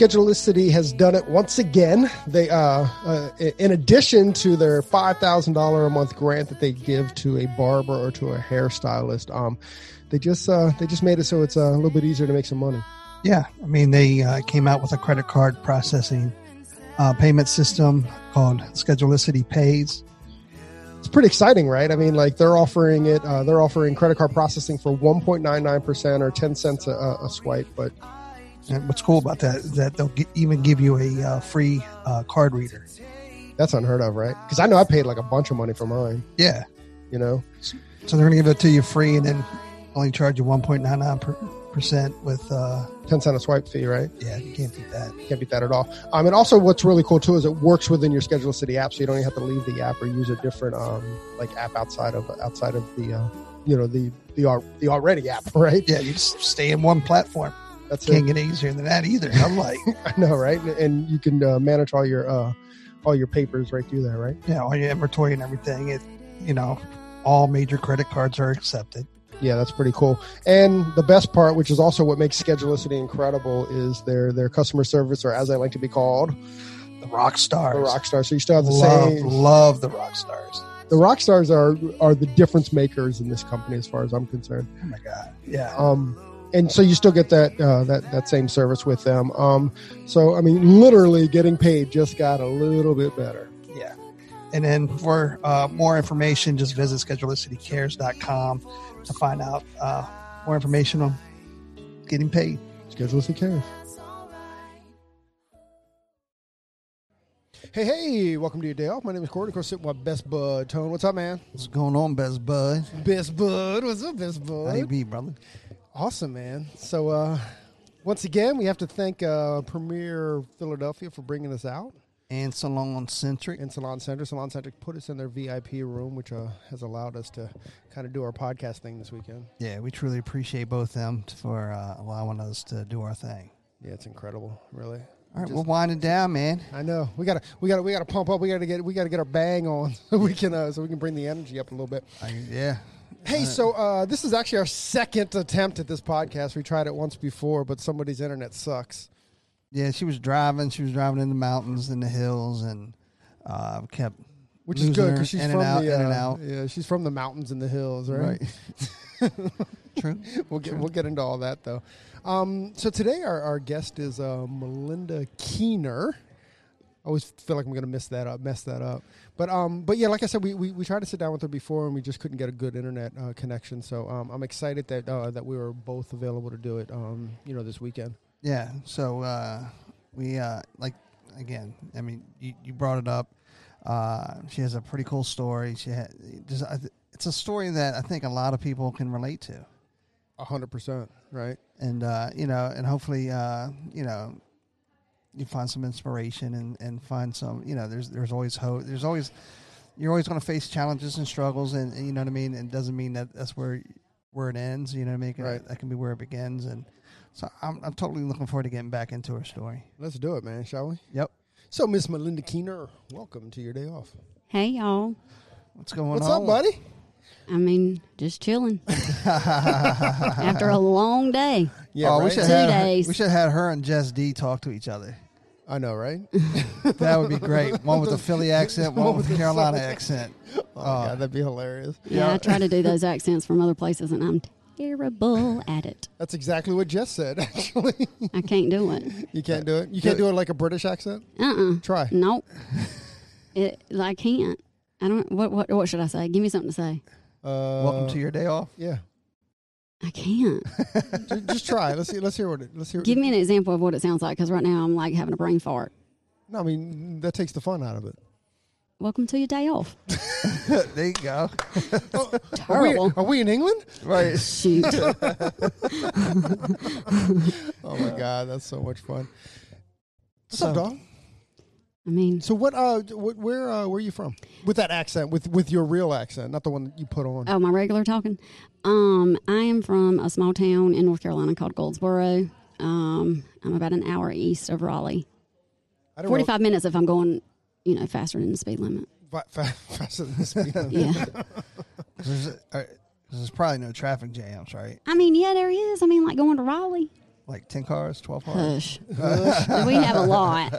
Schedulicity has done it once again. They, uh, uh, in addition to their five thousand dollar a month grant that they give to a barber or to a hairstylist, um, they just uh, they just made it so it's uh, a little bit easier to make some money. Yeah, I mean they uh, came out with a credit card processing uh, payment system called Schedulicity Pays. It's pretty exciting, right? I mean, like they're offering it. Uh, they're offering credit card processing for one point nine nine percent or ten cents a, a swipe. But And what's cool about that is that they'll gi- even give you a uh, free uh, card reader. that's unheard of, right? Because I know I paid like a bunch of money for mine. Yeah, You know, so they're going to give it to you free and then only charge you 1.99 percent with. Uh, ten cent a swipe fee, right? yeah, you can't beat that. Can't beat that at all. Um, and also, what's really cool too is it works within your Schedulicity app, so you don't even have to leave the app or use a different um, like app outside of outside of the uh, you know the the the already app, right? Yeah, you just stay in one platform. That's Can't it. get easier than that either. I'm like, I know, right? And you can uh, manage all your uh, all your papers right through there, right? yeah, all your inventory and everything. It, you know, all major credit cards are accepted. Yeah, that's pretty cool. And the best part, which is also what makes Schedulicity incredible, is their their customer service, or as I like to be called, The rock stars. the rock stars. So you still have the love, same. love the rock stars. The rock stars are are the difference makers in this company, as far as I'm concerned. Oh my god. Yeah. um, and so you still get that uh, that that same service with them. Um, so I mean, literally getting paid just got a little bit better. Yeah. And then for uh, more information, just visit schedulicitycares.com to find out uh, more information on getting paid. Schedule some cares. Hey, hey, welcome to your day off. My name is Corey. Of course, sitting with my best bud, Tone. What's up, man? What's going on, best bud? Best bud. What's up, best How bud? you be, brother? Awesome, man. So, uh, once again, we have to thank uh, Premiere Philadelphia for bringing us out. And Salon Centric. in Salon Center. Salon Center put us in their VIP room, which uh, has allowed us to kind of do our podcast thing this weekend. Yeah, we truly appreciate both them for uh, allowing us to do our thing. Yeah, it's incredible, really. All right, Just- we're winding down, man. I know we gotta we gotta we gotta pump up. We gotta get we gotta get our bang on so we can uh, so we can bring the energy up a little bit. I, yeah. Hey, so uh, this is actually our second attempt at this podcast. We tried it once before, but somebody's internet sucks. Yeah, she was driving. She was driving in the mountains and the hills and uh, kept Which is good because she's in from and out, the in and uh, out. yeah she's from the mountains and the hills, right? Right. True. we'll get we'll get into all that though. Um, so today our, our guest is uh, Melinda Keener. I always feel like I'm going to mess that up, mess that up. But um, but yeah, like I said, we, we, we tried to sit down with her before and we just couldn't get a good internet uh, connection. So um, I'm excited that uh, that we were both available to do it. Um, you know, this weekend. Yeah. So uh, we uh, like again. I mean, you, you brought it up. Uh, she has a pretty cool story. She had just I th- it's a story that I think a lot of people can relate to, A hundred percent, right? and uh, you know, and hopefully, uh, you know, you find some inspiration and, and find some. You know, there's there's always hope. There's always you're always going to face challenges and struggles, and, and you know what I mean. And it doesn't mean that that's where where it ends. You know what I mean? Right. That can be where it begins, and so I'm I'm totally looking forward to getting back into her story. Let's do it, man. Shall we? Yep. So, Miss Melinda Keener, welcome to your day off. Hey y'all. What's going What's on? What's up, buddy? I mean, just chilling after a long day. Yeah, oh, we right? should Two have days. we should have had her and Jess D talk to each other. I know, right? That would be great. One with a Philly accent, one with a the Carolina Southern- accent. Oh, God, that'd be hilarious. Yeah, I try to do those accents from other places, and I'm terrible at it. That's exactly what Jess said. Actually, I can't do it. you can't do it. You can't do it like a British accent. Uh uh Try. Nope. It. I can't. I don't. What. What. What should I say? Give me something to say. Uh, Welcome to your day off. Yeah. I can't. Just try. Let's see. Let's hear what it. Let's hear. Give me an example of what it sounds like because right now I'm like having a brain fart. No, I mean that takes the fun out of it. Welcome to your day off. there you go. Are we, Terrible. are we in England? Right. Shoot. Oh my god, that's so much fun. What's up, So- dog? I mean, So what? Uh, what, where? Uh, where are you from? With that accent, with with your real accent, not the one that you put on. oh, my regular talking. Um, I am from a small town in North Carolina called Goldsboro. Um, I'm about an hour east of Raleigh. I don't 45 minutes if I'm going, you know, faster than the speed limit. Fa- fa- faster than the speed limit. Yeah. There's, uh, there's probably no traffic jams, right? I mean, yeah, there is. I mean, like going to Raleigh. Like 10 cars, 12 cars. Hush. we have a lot.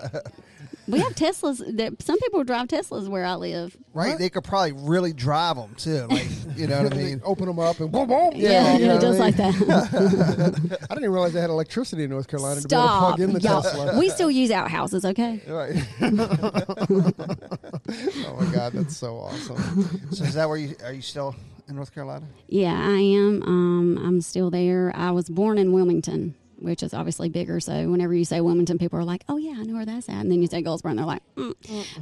We have Teslas. That some people drive Teslas where I live. Right? What? They could probably really drive them too. Like, you know what I mean? Open them up and boom, boom. Yeah, you yeah, know just what I like that. I didn't even realize they had electricity in North Carolina to be able to Stop. plug in the Y'all- Tesla. We still use outhouses, okay? Right. oh my god, that's so awesome. so is that where you are you still in North Carolina? Yeah, I am. Um, I'm still there. I was born in Wilmington, which is obviously bigger. So whenever you say Wilmington, people are like, "Oh yeah, I know where that's at." And then you say Goldsboro, and they're like, mm.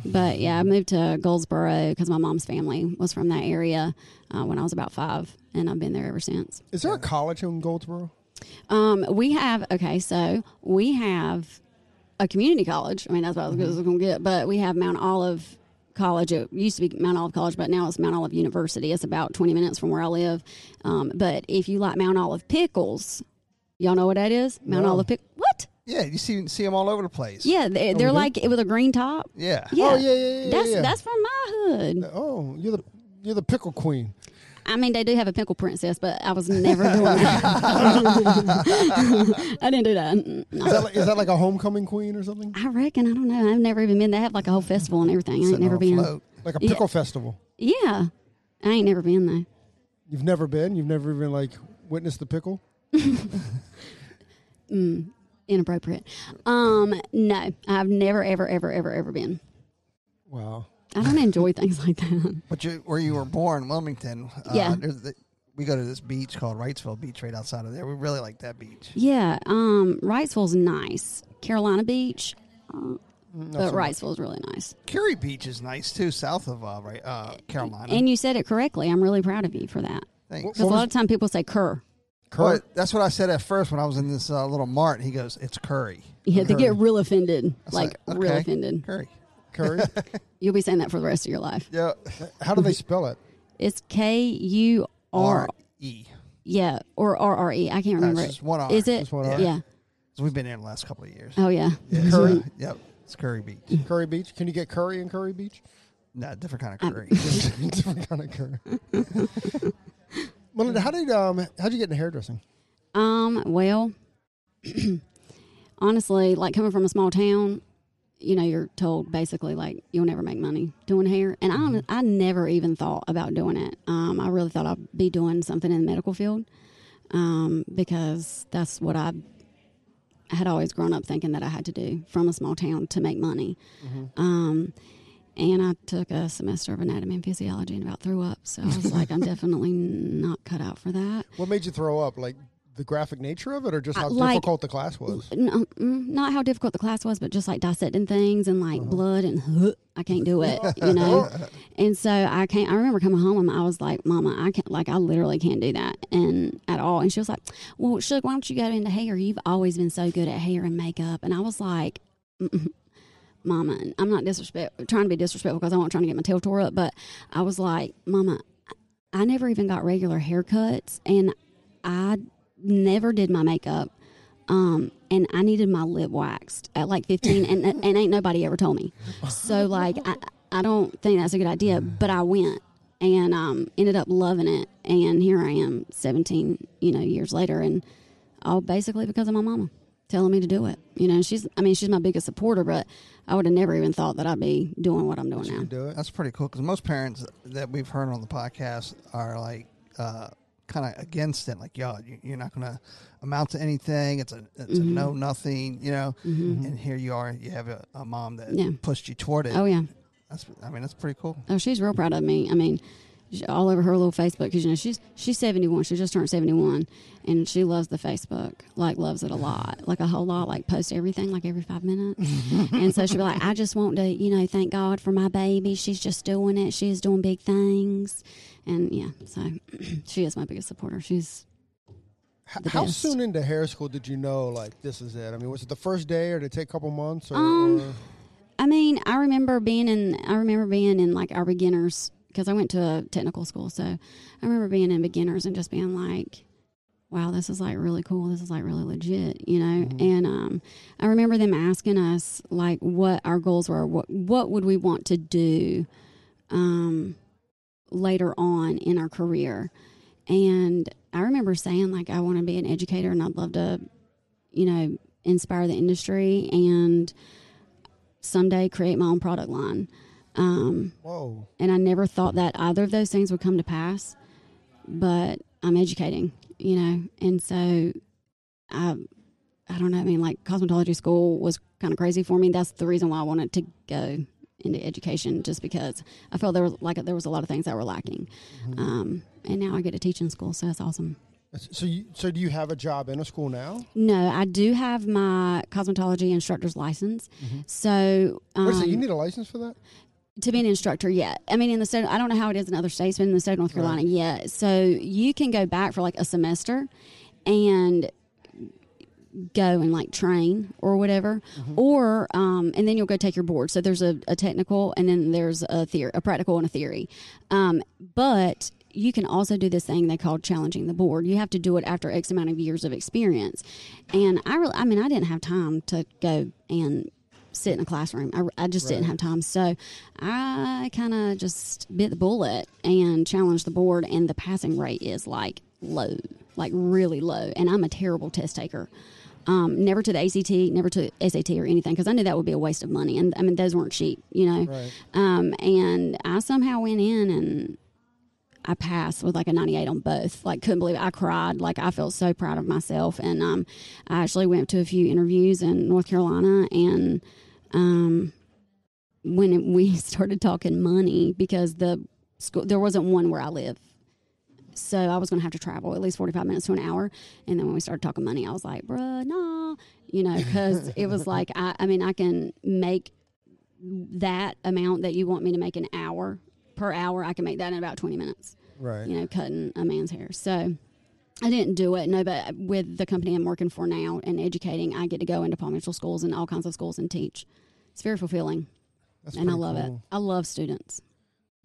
"But yeah, I moved to Goldsboro because my mom's family was from that area uh, when I was about five, and I've been there ever since." Is there a college in Goldsboro? Um, we have okay, so we have a community college. I mean, that's about as good as it's going to get. But we have Mount Olive College. It used to be Mount Olive College, but now it's Mount Olive University. It's about twenty minutes from where I live. Um, but if you like Mount Olive pickles, y'all know what that is? Mount No. Olive pick. What? Yeah, you see see them all over the place. Yeah, they, they're like with a green top. Yeah. Yeah, Oh, yeah, yeah, yeah, That's yeah. that's from my hood. Oh, you're the you're the pickle queen. I mean, they do have a pickle princess, but I was never doing that. I didn't do that. Mm, no. Is that like, is that like a homecoming queen or something? I reckon. I don't know. I've never even been. They have like a whole festival and everything. I ain't Sitting never on a been. float. Like a Yeah. pickle festival? Yeah, I ain't never been though. You've never been? You've never even like witnessed the pickle? Mm, inappropriate. Um, no, I've never, ever, ever, ever, ever been. Wow. I don't enjoy things like that. But you, where you were born, Wilmington. Uh, Yeah. there's the, we go to this beach called Wrightsville Beach right outside of there. We really like that beach. Yeah, um, Wrightsville's nice. Carolina Beach, uh, but so is really nice. Kure Beach is nice too, south of uh, right, uh, Carolina. And you said it correctly. I'm really proud of you for that. Thanks. Because a lot of time people say Kerr. Kurt, Well, that's what I said at first when I was in this uh, little mart. He goes, "It's Curry." Yeah, they Curry. get real offended. I was Like, like, real offended. Curry. Curry. You'll be saying that for the rest of your life. Yeah. How do they spell it? It's K U R. R E. Yeah, or R R E. I can't No, remember it's it. just one R. Is it? Just one R. Yeah. So we've been here the last couple of years. Oh yeah. Yeah. Curry? Yep. It's Kure Beach. Kure Beach. Can you get curry in Kure Beach? No, different kind of curry. Different kind of curry. Melinda, how did um how'd you get into hairdressing? Um. Well, honestly, like coming from a small town, you know, you're told basically like you'll never make money doing hair, and I I never even thought about doing it. Um. I really thought I'd be doing something in the medical field, um, because that's what I had always grown up thinking that I had to do from a small town to make money. Um. And I took a semester of anatomy and physiology and about threw up. So I was like, I'm definitely not cut out for that. What made you throw up? Like the graphic nature of it, or just Uh, how like- difficult the class was? No, mm, not how difficult the class was, but just like dissecting things and like blood and I can't do it, you know. and so I can't. I remember coming home and I was like, "Mama, I can't. Like, I literally can't do that and at all." And she was like, "Well, Shug, why don't you go into hair? You've always been so good at hair and makeup." And I was like. Mama, and I'm not disrespect trying to be disrespectful because I wasn't trying to get my tail tore up, but I was like, Mama, I never even got regular haircuts, and I never did my makeup. Um, and I needed my lip waxed at like 15, and and ain't nobody ever told me. So like, I I don't think that's a good idea, but I went and um ended up loving it, and here I am, 17, you know, years later, and all basically because of my mama telling me to do it. You know, she's I mean she's my biggest supporter, but I would have never even thought that I'd be doing what I'm doing now. do it. That's pretty cool because most parents that we've heard on the podcast are like uh, kind of against it. Like, yo, you- you're not going to amount to anything. It's a it's a Mm-hmm. no nothing, you know. And here you are. You have a, a mom that Yeah. pushed you toward it. Oh yeah. That's I mean that's pretty cool. Oh, she's real proud of me. I mean, she- all over her little Facebook because you know she's she's seventy one. She just turned seventy one, and she loves the Facebook. Like loves it a lot, like a whole lot. Like post everything like every five minutes, and so she'll be like, I just want to you know thank God for my baby. She's just doing it. She's doing big things, and yeah, so she is my biggest supporter. She's How best. soon into hair school did you know like this is it? I mean, was it the first day, or did it take a couple months? Or, Um, or- I mean, I remember being in. I remember being in like our beginners because I went to a technical school. So I remember being in beginners and just being like, "Wow, this is like really cool. This is like really legit," you know. And um, I remember them asking us like what our goals were. What what would we want to do um, later on in our career? And I remember saying like I want to be an educator and I'd love to, you know, inspire the industry and someday create my own product line. Um, whoa, and I never thought that either of those things would come to pass. But I'm educating, you know, and so I, I don't know. I mean, like cosmetology school was kind of crazy for me. That's the reason why I wanted to go into education, just because I felt there was like there was a lot of things that were lacking. Um, and now I get to teach in school, so that's awesome. so you so do you have a job in a school now? No, I do have my cosmetology instructor's license. So um, Wait second, you need a license for that? To be an instructor yet. I mean, in the state, I don't know how it is in other states, but in the state of North Carolina, yet. So you can go back for like a semester and go and like train or whatever, or um, and then you'll go take your board. So there's a, a technical and then there's a theory, a practical and a theory. Um, but you can also do this thing they call challenging the board. You have to do it after X amount of years of experience. And I really, I mean, I didn't have time to go and sit in a classroom. I, I just didn't have time. So I kind of just bit the bullet and challenged the board, and the passing rate is like low, like really low. And I'm a terrible test taker. Um, never to the ACT, never to SAT or anything, because I knew that would be a waste of money. And I mean, those weren't cheap, you know. Right. Um, and I somehow went in and I passed with like a 98 on both. Like, couldn't believe it. I cried. Like, I felt so proud of myself. And um, I actually went to a few interviews in North Carolina. And um, when it, we started talking money, because the school, there wasn't one where I live. So I was going to have to travel at least 45 minutes to an hour. And then when we started talking money, I was like, bruh, nah, you know, because it was like, I, I mean, I can make that amount that you want me to make an hour per hour. I can make that in about 20 minutes Right. you know, cutting a man's hair. So I didn't do it. No, but with the company I'm working for now and educating, I get to go into Paul Mitchell schools and all kinds of schools and teach. It's very fulfilling, That's and I love it. I love students.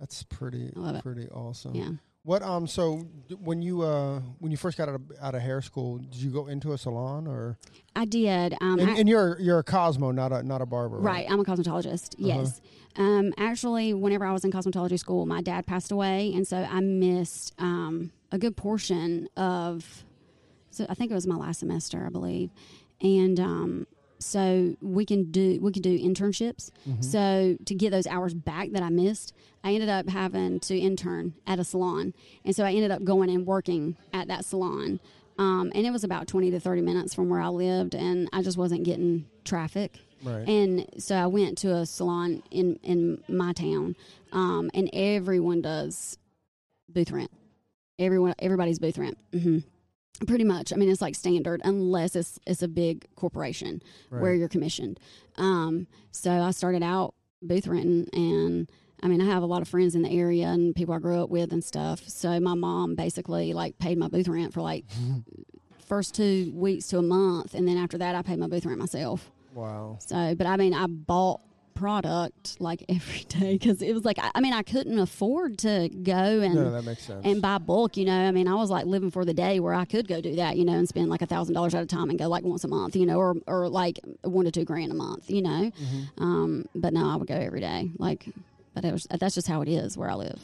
That's pretty I love it. pretty awesome. Yeah. What um so d- when you uh when you first got out of out of hair school, did you go into a salon or I did. Um, and, I- and you're you're a Cosmo, not a not a barber, Right, right? I'm a cosmetologist. Yes. Um, actually, whenever I was in cosmetology school, my dad passed away, and so I missed um, a good portion of. So I think it was my last semester, I believe, and um, so we can do we can do internships. So to get those hours back that I missed, I ended up having to intern at a salon, and so I ended up going and working at that salon. Um, and it was about 20 to 30 minutes from where I lived, and I just wasn't getting traffic. Right. And so I went to a salon in in my town, um, and everyone does booth rent. Everyone, everybody's booth rent. hmm Pretty much. I mean, it's like standard, unless it's it's a big corporation where you're commissioned. Um, so I started out booth renting, and I mean, I have a lot of friends in the area and people I grew up with and stuff. So my mom basically like paid my booth rent for like first two weeks to a month, and then after that, I paid my booth rent myself. Wow. So, but I mean, I bought product like every day because it was like I, I mean I couldn't afford to go and No, that makes sense. and buy bulk. You know, I mean I was like living for the day where I could go do that. You know, and spend like a thousand dollars at a time and go like once a month. You know, or or like one to two grand a month. You know, Mm-hmm. um, but no, I would go every day. Like, but it was that's just how it is where I live.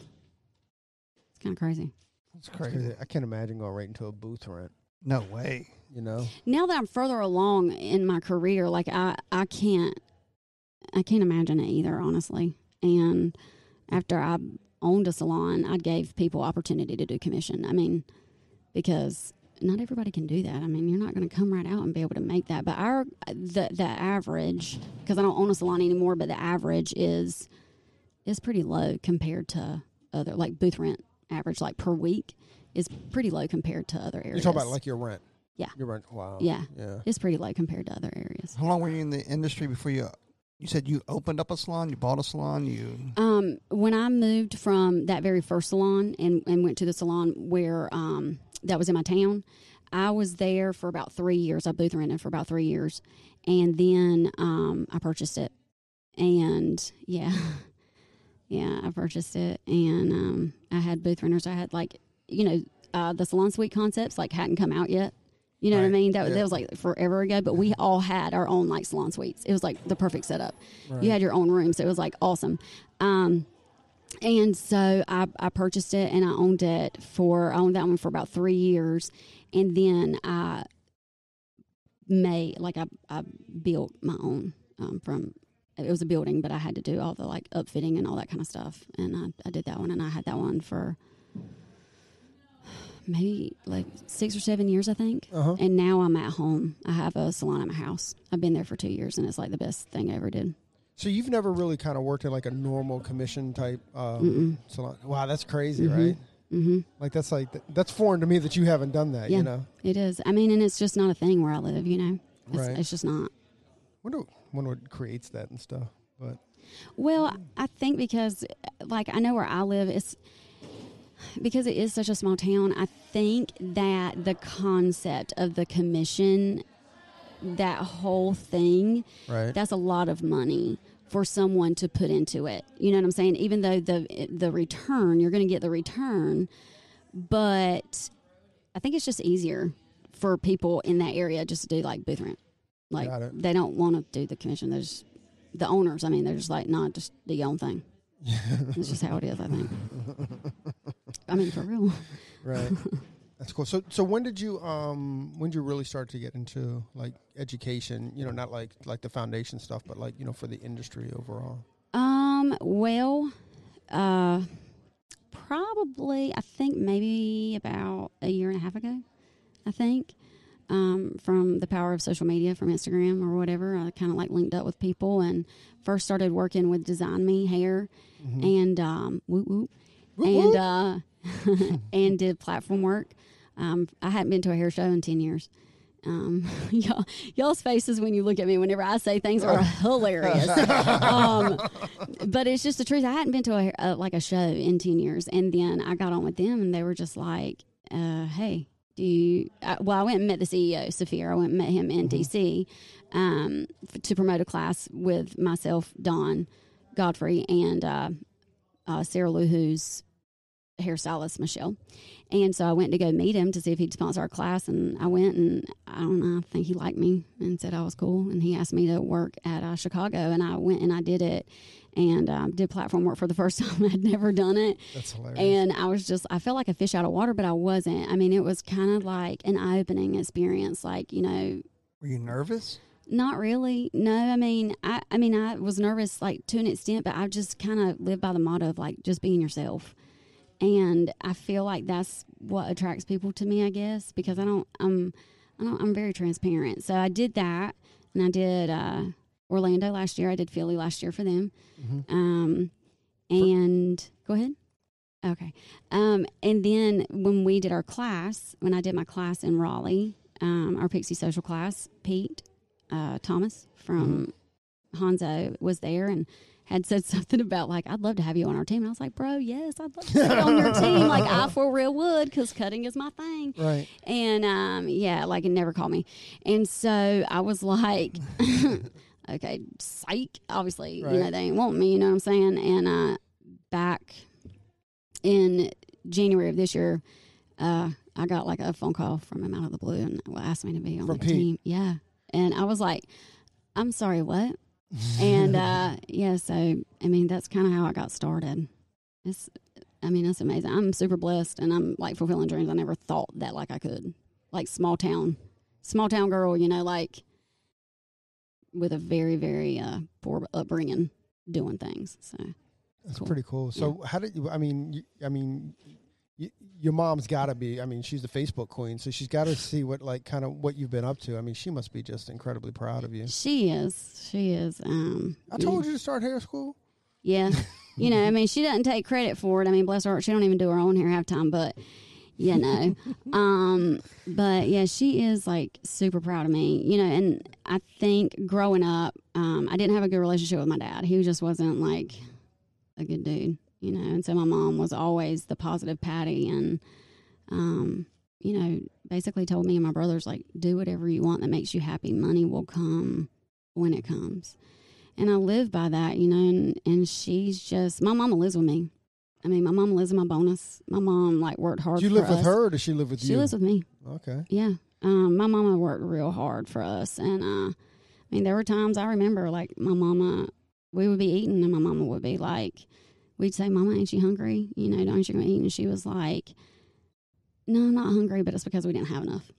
It's kind of crazy. it's crazy. I can't imagine going right into a booth rent. No way. You know. now that I'm further along in my career, like I, I can't, I can't imagine it either, honestly. And after I owned a salon, I gave people opportunity to do commission. I mean, because not everybody can do that. I mean, you're not going to come right out and be able to make that. But our the the average, because I don't own a salon anymore, but the average is is pretty low compared to other like booth rent average like per week is pretty low compared to other areas. You're areas. talking about like your rent. Yeah. Your rent. Wow. Yeah. Yeah. it's pretty low compared to other areas. How long were you in the industry before you? You said you opened up a salon. You bought a salon. You Um, when I moved from that very first salon and, and went to the salon where um, that was in my town, I was there for about three years. I booth rented for about three years, and then um, I purchased it. And yeah, yeah, I purchased it, and um, I had booth renters. I had like you know uh, the salon suite concepts like hadn't come out yet. You know what I mean? That, yeah. that was like forever ago, but we all had our own like salon suites. It was like the perfect setup. You had your own room, so it was like awesome. Um, and so I, I purchased it and I owned it for I owned that one for about three years, and then I made like I I built my own um, from it was a building, but I had to do all the like upfitting and all that kind of stuff, and I, I did that one, and I had that one for maybe like six or seven years, I think. Uh-huh. And now I'm at home. I have a salon at my house. I've been there for two years, and it's like the best thing I ever did. So you've never really kind of worked in like a normal commission type um, salon. Wow, that's crazy, Mhm. right? hmm Like that's like that's foreign to me that you haven't done that. Yeah. You know. It is. I mean, and it's just not a thing where I live. You know, it's, Right. it's just not. Wonder wonder what creates that and stuff. But Well, I think because, like, I know where I live, it's because it is such a small town. I think that the concept of the commission, that whole thing, right. that's a lot of money for someone to put into it. You know what I'm saying? Even though the the return, you're going to get the return, but I think it's just easier for people in that area just to do like booth rent. Like they don't want to do the commission. They're the owners. I mean, they're just like, nah, just do your own thing. it's just how it is. I think. I mean, for real. right. That's cool. So so when did you um when did you really start to get into like education? You know, not like like the foundation stuff, but like you know for the industry overall. Um. Well, uh, probably I think maybe about a year and a half ago. I think. Um, from the power of social media, from Instagram or whatever, I kind of like linked up with people and first started working with Design Me Hair and um, whoop whoop, and uh, and did platform work. Um, I hadn't been to a hair show in ten years. Um, y'all, y'all's faces when you look at me whenever I say things are hilarious. um, but it's just the truth. I hadn't been to a, a like a show in ten years, and then I got on with them, and they were just like, uh, "Hey, do you?" I, well, I went and met the CEO, Saphir. I went and met him in DC um, f- to promote a class with myself, Don Godfrey, and uh, uh, Sarah Lou, who's hairstylist Michelle. And so I went to go meet him to see if he'd sponsor our class. And I went and I don't know, I think he liked me and said I was cool. And he asked me to work at uh, Chicago. And I went and I did it and um, did platform work for the first time. I'd never done it. That's hilarious. And I was just, I felt like a fish out of water, but I wasn't. I mean, it was kind of like an eye opening experience. Like, you know, were you nervous? not really. No, I mean, I, I mean, I was nervous like to an extent, but I just kind of live by the motto of like just being yourself. And I feel like that's what attracts people to me, I guess, because I don't, I'm, I don't, I'm very transparent. So I did that, and I did uh, Orlando last year. I did Philly last year for them. Um, and go ahead. Okay. Um, and then when we did our class, when I did my class in Raleigh, um, our Pixie Social class, Pete uh, Thomas from Hanzo was there and had said something about like I'd love to have you on our team. And I was like, bro, yes, I'd love to be on your team. Like I for real would because cutting is my thing. right. And um, yeah, like it never called me. And so I was like, okay, psych. Obviously, you know, they ain't want me, you know what I'm saying? And uh, back in January of this year, uh, I got like a phone call from him out of the blue and asked me to be on From the Pete. team. Yeah. And I was like, I'm sorry, what? And uh, yeah, so I mean, that's kind of how I got started. It's, I mean, that's amazing. I'm super blessed, and I'm like fulfilling dreams. I never thought that like I could, like small town, small town girl, you know, like with a very very uh, poor upbringing, doing things. So That's Cool. pretty cool. So how did you? I mean, you, I mean, you, your mom's got to be. I mean, she's the Facebook queen, so she's got to see what like kind of what you've been up to. I mean, she must be just incredibly proud of you. she is, she is. Um, I told you to start hair school. yeah, You know, I mean, she doesn't take credit for it. I mean, bless her heart, she don't even do her own hair half time, but you know, um, but yeah, she is like super proud of me. You know, and I think growing up, um, I didn't have a good relationship with my dad. He just wasn't like a good dude. You know, and so my mom was always the positive Patty, and um, you know, basically told me and my brothers like, do whatever you want that makes you happy. Money will come when it comes. And I live by that, you know, and, and she's just, my mama lives with me. I mean, my mama lives in my bonus. My mom like worked hard Do you live with us. her or does she live with She you? She lives with me. okay. Yeah. Um, my mama worked real hard for us. And, uh, I mean, there were times I remember like my mama, we would be eating and my mama would be like, we'd say, Mama, ain't you hungry? You know, don't you eat? And she was like, No, I'm not hungry, but it's because we didn't have enough.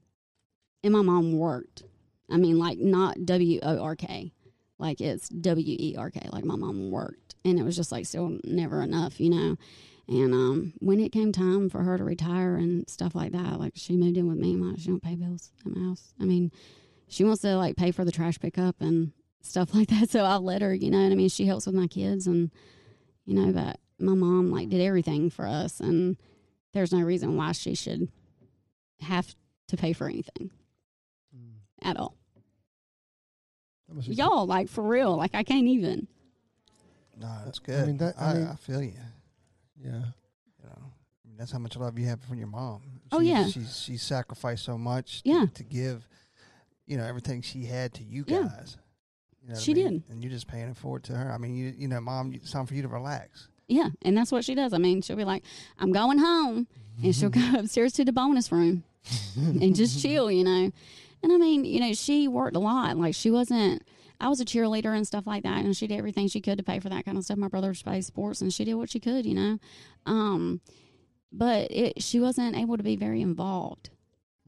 And my mom worked. I mean, like not W O R K, like it's W E R K. Like my mom worked, and it was just like still never enough, you know. And um, when it came time for her to retire and stuff like that, like she moved in with me. Like she don't pay bills at my house. I mean, she wants to like pay for the trash pickup and stuff like that. So I let her, you know. And I mean, she helps with my kids, and you know, but my mom like did everything for us, and there's no reason why she should have to pay for anything hmm. at all. That must be- Y'all, like for real, like I can't even. No, that's good. I, mean, that- I I, mean- feel you. Yeah. You know, I mean, that's how much love you have from your mom. Oh, yeah. she's she sacrificed so much. Yeah. to, to give, you know, everything she had to you Yeah. guys. You know what I She mean? did. and you're just paying it forward to her. I mean, you you know, mom, it's time for you to relax. Yeah, and that's what she does. I mean, she'll be like, "I'm going home," and she'll go upstairs to the bonus room and just chill, you know. And I mean, you know, she worked a lot. Like she wasn't. I was a cheerleader and stuff like that, and she did everything she could to pay for that kind of stuff. My brothers played sports, and she did what she could, you know. Um, but it, she wasn't able to be very involved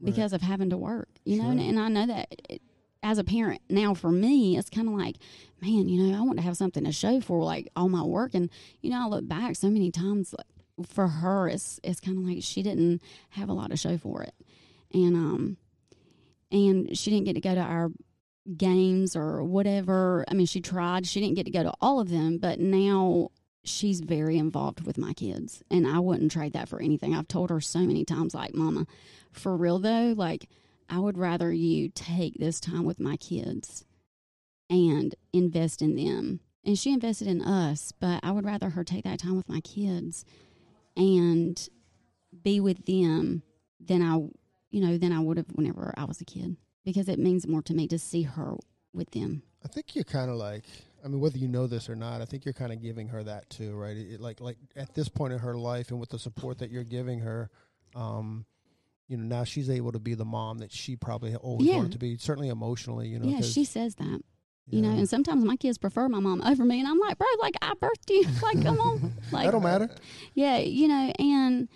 because of having to work, you know. And, and I know that it, as a parent now, for me, it's kind of like, man, you know, I want to have something to show for like all my work, and you know, I look back so many times. Like, for her, it's it's kind of like she didn't have a lot to show for it, and um, and she didn't get to go to our games or whatever. I mean, she tried. She didn't get to go to all of them, but now she's very involved with my kids, and I wouldn't trade that for anything. I've told her so many times, like, Mama, for real though, like, I would rather you take this time with my kids and invest in them. And she invested in us, but I would rather her take that time with my kids and be with them than I, you know, than I would have whenever I was a kid because it means more to me to see her with them. I think you're kind of like, I mean, whether you know this or not, I think you're kind of giving her that too, right? It, like, like at this point in her life, and with the support that you're giving her, um, you know, now she's able to be the mom that she probably always Yeah. wanted to be, certainly emotionally, you know. Yeah, she says that. You know, and sometimes my kids prefer my mom over me, and I'm like, bro, like I birthed you, like come on, like that don't matter. Yeah, you know, and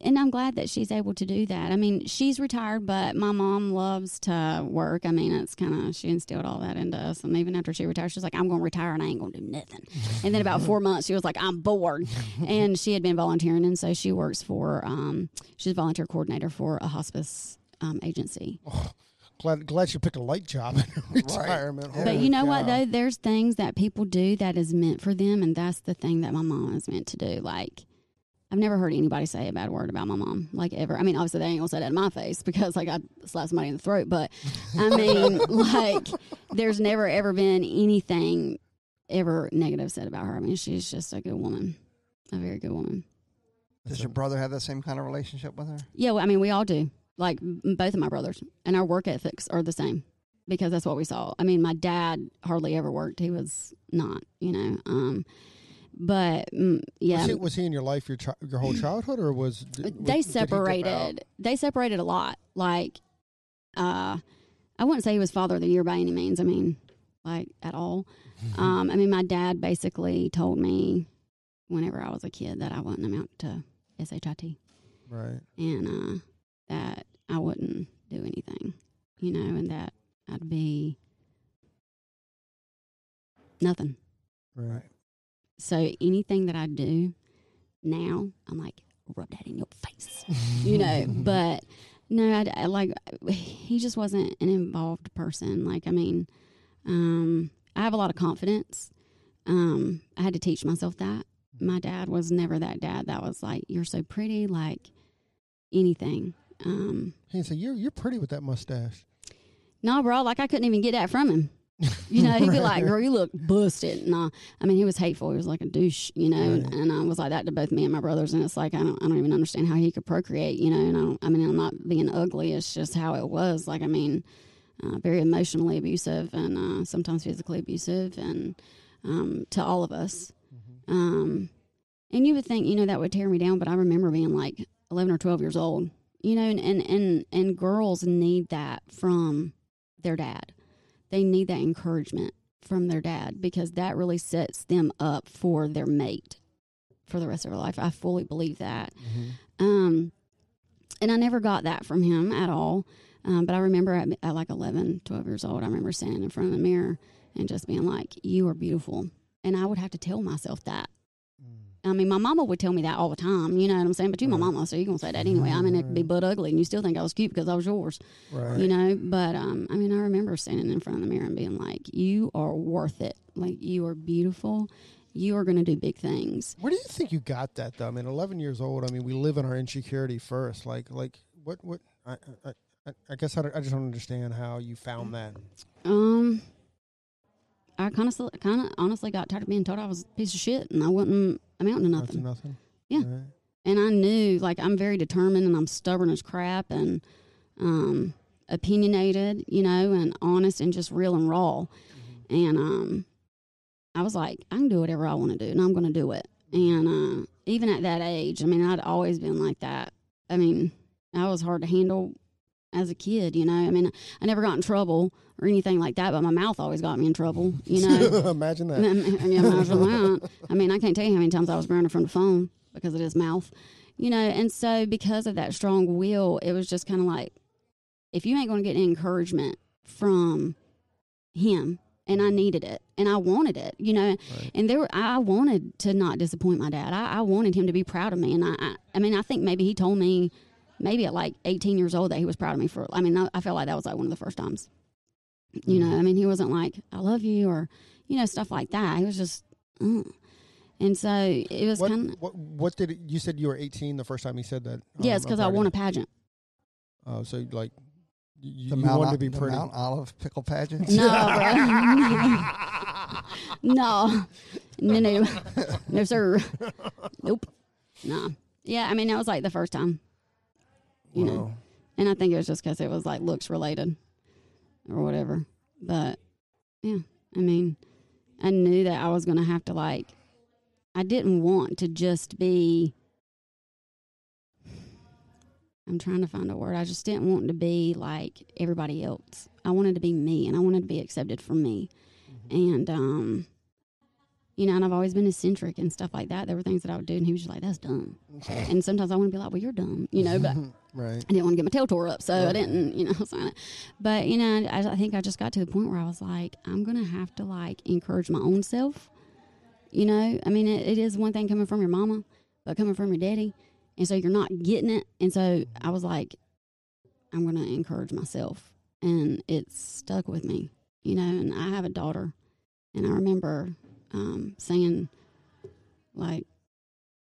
and I'm glad that she's able to do that. I mean, she's retired, but my mom loves to work. I mean, it's kind of she instilled all that into us. And even after she retired, she's like, "I'm going to retire and I ain't going to do nothing." and then about four months, she was like, "I'm bored," and she had been volunteering, and so she works for um, she's a volunteer coordinator for a hospice um, agency. Glad, glad she picked a light job in retirement. Yeah. But you know what though? There's things that people do that is meant for them, and that's the thing that my mom is meant to do. Like, I've never heard anybody say a bad word about my mom, like ever. I mean, obviously they ain't gonna say that in my face because like I slapped somebody in the throat. But I mean, like, there's never ever been anything ever negative said about her. I mean, she's just a good woman, a very good woman. Does your brother have that same kind of relationship with her? Yeah, well, I mean, we all do. Like both of my brothers, and our work ethics are the same because that's what we saw. I mean, my dad hardly ever worked; he was not, you know. Um, but mm, yeah, Was he, was he in your life your chi- your whole childhood, or was did, they he separated. They separated a lot. Like, uh, I wouldn't say he was father of the year by any means. I mean, like at all. um, I mean, my dad basically told me whenever I was a kid that I wouldn't amount to shit Right. and uh, that I wouldn't do anything, you know, and that I'd be nothing. Right. So anything that I do now, I'm like, rub that in your face, you know. but no, I, I like he just wasn't an involved person. Like, I mean, um, I have a lot of confidence. Um, I had to teach myself that. my dad was never that dad that was like, "You're so pretty," like anything. Um, He said, "You're you're pretty with that mustache." no, bro, like I couldn't even get that from him. You know, he'd be like, "Girl, you look busted." No, I mean he was hateful. He was like a douche, you know, and, Right. and I was like that to both me and my brothers. And it's like I don't, I don't even understand how he could procreate, you know. And I, don't, I mean, I'm not being ugly. It's just how it was. Like, I mean, uh, very emotionally abusive and uh, sometimes physically abusive, and um, to all of us. Um, and you would think, you know, that would tear me down, but I remember being like 11 or 12 years old, you know, and, and, and, and girls need that from their dad. They need that encouragement from their dad because that really sets them up for their mate for the rest of their life. I fully believe that. Um, and I never got that from him at all. Um, but I remember at, at like 11, 12 years old, I remember standing in front of the mirror and just being like, You are beautiful. And I would have to tell myself that. I mean, my mama would tell me that all the time, you know what I'm saying? But you, my mama, so you're going to say that anyway. I mean, it could be butt ugly and you still think I was cute because I was yours, Right. you know? But, um, I mean, I remember standing in front of the mirror and being like, You are worth it. Like, you are beautiful. You are going to do big things. Where do you think you got that though? I mean, 11 years old. I mean, we live in our insecurity first. Like, like what, what? I, I, I, I guess I, I just don't understand how you found that. Um, I kind of, kind of, honestly got tired of being told I was a piece of shit, and I wasn't amounting to nothing. nothing. Yeah. Right. And I knew, like, I'm very determined, and I'm stubborn as crap, and um, opinionated, you know, and honest, and just real and raw. And um, I was like, I can do whatever I want to do, and I'm going to do it. And uh, even at that age, I mean, I'd always been like that. I mean, I was hard to handle as a kid, you know. I mean, I never got in trouble or anything like that, but my mouth always got me in trouble, you know. Imagine I that. mean, yeah, imagine that. I mean, I can't tell you how many times I was grounded from the phone because of his mouth, you know. And so, because of that strong will, it was just kind of like, if you ain't going to get any encouragement from him, and I needed it, and I wanted it, you know. And there, were, I wanted to not disappoint my dad. I, I wanted him to be proud of me, and I, I, I mean, I think maybe he told me, maybe at like 18 years old, that he was proud of me for. I mean, I, I felt like that was like one of the first times. You know, I mean, he wasn't like, I love you or, you know, stuff like that. He was just, mm. and so it was kind of, what, what did it, you said you were 18 the first time he said that? yeah, um, it's because I'm I proud won a pageant. you. Oh, so like, you, The you Mount, wanted to be the pretty. Mount Olive pickle pageant. No, no, no, no, no, sir. Nope. No. Yeah, I mean, that was like the first time, you know. And I think it was just because it was like looks related or whatever. But yeah, I mean, I knew that I was going to have to like, I didn't want to just be, I'm trying to find a word. I just didn't want to be like everybody else. I wanted to be me and I wanted to be accepted for me. And, um, you know, and I've always been eccentric and stuff like that. There were things that I would do, and he was just like, "That's dumb." And sometimes I want to be like, "Well, you're dumb," you know. But Right. I didn't want to get my tail tore up, so I didn't, you know, sign it. But you know, I, I think I just got to the point where I was like, I'm gonna have to like encourage my own self. You know, I mean, it, it is one thing coming from your mama, but coming from your daddy, and so you're not getting it. And so I was like, I'm gonna encourage myself, and it stuck with me. You know, and I have a daughter, and I remember um, saying, like,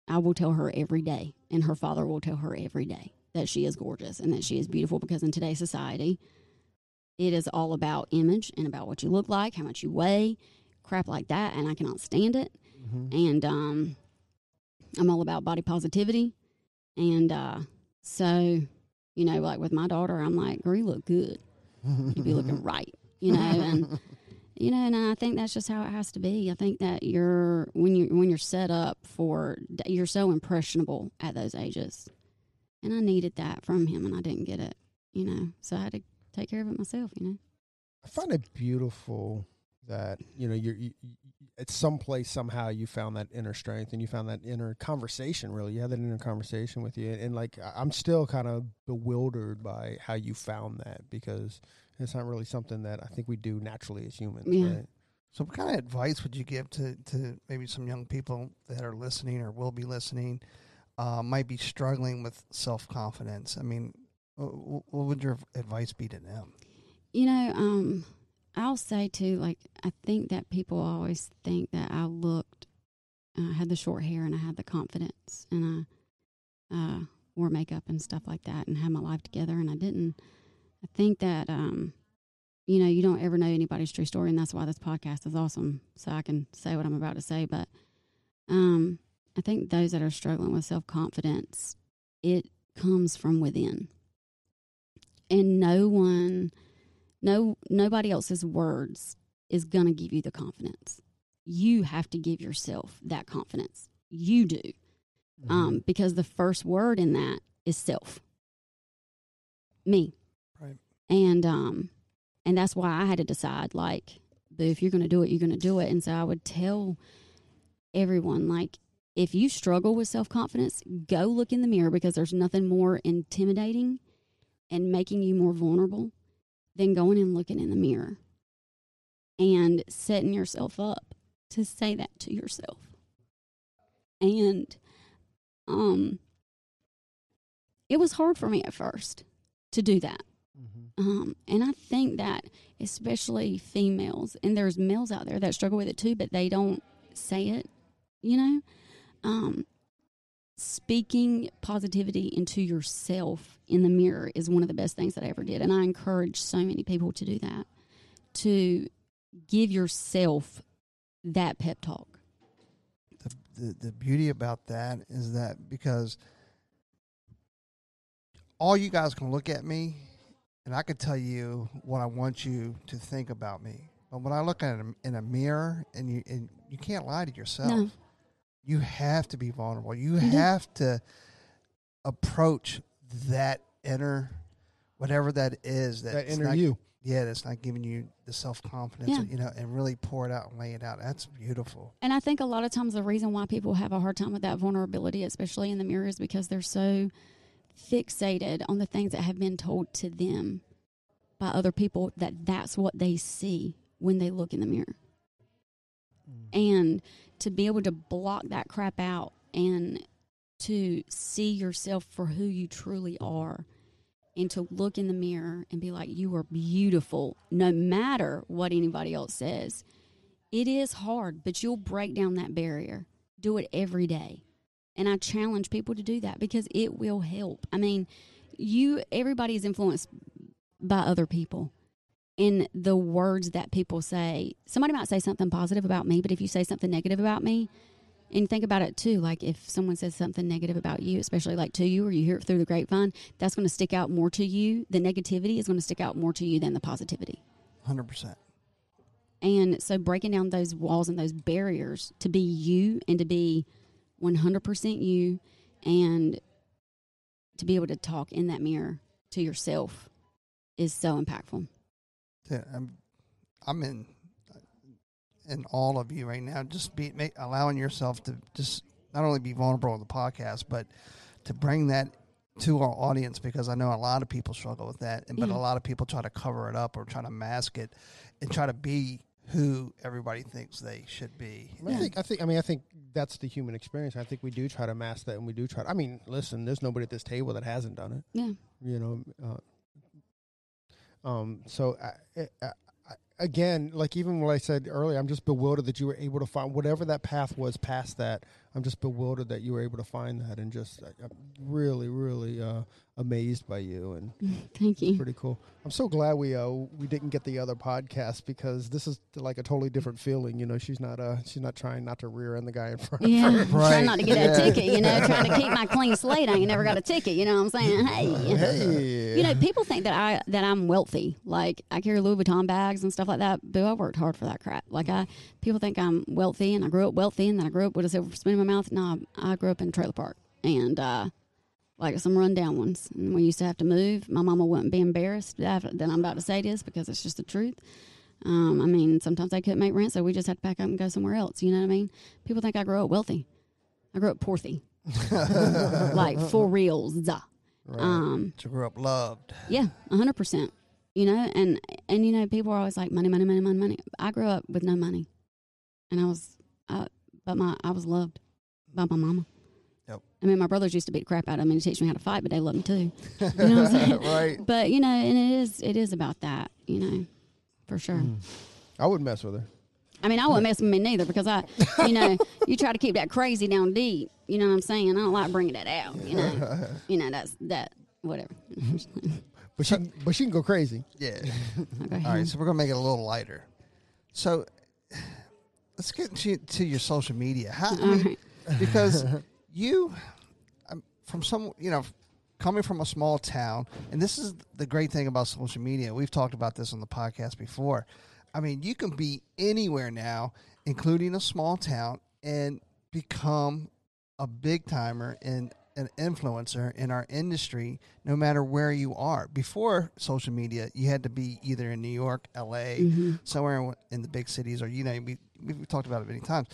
I will tell her every day, and her father will tell her every day that she is gorgeous and that she is beautiful because in today's society, it is all about image and about what you look like, how much you weigh, crap like that, and I cannot stand it. And um, I'm all about body positivity, and uh, so you know, like with my daughter, I'm like, "Girl, you look good. You be looking right," you know, and you know, and I think that's just how it has to be. I think that you're when you when you're set up for you're so impressionable at those ages, and I needed that from him, and I didn't get it, you know. So I had to take care of it myself, you know. I find it beautiful that you know you're you, at some place somehow you found that inner strength and you found that inner conversation. Really, you had that inner conversation with you, and like I'm still kind of bewildered by how you found that because it's not really something that I think we do naturally as humans. Yeah. Right? So, what kind of advice would you give to, to maybe some young people that are listening or will be listening, uh, might be struggling with self confidence? I mean, wh- wh- what would your advice be to them? You know, um, I'll say too, like I think that people always think that I looked I had the short hair and I had the confidence and I uh, wore makeup and stuff like that and had my life together. And I didn't. I think that um, you know you don't ever know anybody's true story, and that's why this podcast is awesome. So I can say what I'm about to say, but um, I think those that are struggling with self confidence, it comes from within, and no one, no nobody else's words is gonna give you the confidence. You have to give yourself that confidence. You do, um, because the first word in that is self. Me. And um, and that's why I had to decide like, if you're gonna do it, you're gonna do it. And so I would tell everyone like if you struggle with self confidence, go look in the mirror because there's nothing more intimidating and making you more vulnerable than going and looking in the mirror and setting yourself up to say that to yourself. And um it was hard for me at first to do that. Um, and I think that especially females, and there's males out there that struggle with it too, but they don't say it, you know? Um, speaking positivity into yourself in the mirror is one of the best things that I ever did. And I encourage so many people to do that, to give yourself that pep talk. the, the the beauty about that is that because all you guys can look at me and I could tell you what I want you to think about me. But when I look at it in a mirror and you and you can't lie to yourself. No. You have to be vulnerable. You do. have to approach that inner whatever that is That that's inner not, you. Yeah, that's not giving you the self confidence, Yeah. you know, and really pour it out and lay it out. That's beautiful. And I think a lot of times the reason why people have a hard time with that vulnerability, especially in the mirror, is because they're so fixated on the things that have been told to them by other people that that's what they see when they look in the mirror. Mm. And to be able to block that crap out and to see yourself for who you truly are and to look in the mirror and be like, you are beautiful, no matter what anybody else says. It is hard, but you'll break down that barrier. Do it every day. And I challenge people to do that because it will help. I mean, you everybody is influenced by other people. In the words that people say, somebody might say something positive about me, but if you say something negative about me, and think about it too, like if someone says something negative about you, especially like to you, or you hear it through the grapevine, that's going to stick out more to you. The negativity is going to stick out more to you than the positivity. 100%. And so breaking down those walls and those barriers to be you and to be 100% you and to be able to talk in that mirror to yourself is so impactful. Yeah, I'm, I'm in, in all of you right now. Just be make, allowing yourself to just not only be vulnerable on the podcast, but to bring that to our audience because I know a lot of people struggle with that, and but Yeah. a lot of people try to cover it up or try to mask it, and try to be who everybody thinks they should be. I, mean, I think I think I mean I think that's the human experience. I think we do try to mask that, and we do try. To, I mean, listen, there's nobody at this table that hasn't done it. Yeah. You know. Uh, um. So I, I, I, again, like even what I said earlier, I'm just bewildered that you were able to find whatever that path was past that. I'm just bewildered that you were able to find that, and just I, I'm really, really uh, amazed by you, and Thank you. pretty cool. I'm so glad we uh we didn't get the other podcast because this is like a totally different feeling. You know, she's not uh she's not trying not to rear end the guy in front. Yeah, of her. trying Right. not to get Yeah. a ticket, you know, trying to keep my clean slate. I ain't never got a ticket, you know what I'm saying? Hey. Hey, You know, people think that I that I'm wealthy. Like I carry Louis Vuitton bags and stuff like that. Boo, I worked hard for that crap. Like I, people think I'm wealthy, and I grew up wealthy, and then I grew up with a silver spoon my mouth. No, I grew up in a trailer park, and uh, like some rundown ones. And we used to have to move. My mama wouldn't be embarrassed that I'm about to say this because it's just the truth. Um, I mean, sometimes they couldn't make rent, so we just had to pack up and go somewhere else. You know what I mean? People think I grew up wealthy. I grew up poorthy, like for reals. Um, to grew up loved. yeah, hundred percent. You know, and and you know, people are always like money, money, money, money, money. I grew up with no money, and I was, I, but my I was loved by my mama. Yep. I mean, my brothers used to beat the crap out of me to teach me how to fight, but they loved me too. You know what I'm saying? right. But you know, and it is it is about that. You know, for sure. Mm. I wouldn't mess with her. I mean, I wouldn't mess with me neither because I, you know, you try to keep that crazy down deep. You know what I'm saying? I don't like bringing that out. You know, you know that's that whatever. But she, but she can go crazy. Yeah. Okay. All right, so we're gonna make it a little lighter. So let's get into to your social media. How, I mean, because you, um, from some, you know, coming from a small town, and this is the great thing about social media. We've talked about this on the podcast before. I mean, you can be anywhere now, including a small town, and become a big timer and an influencer in our industry no matter where you are before social media you had to be either in new york la somewhere in- the big cities or you know we, we've talked about it many times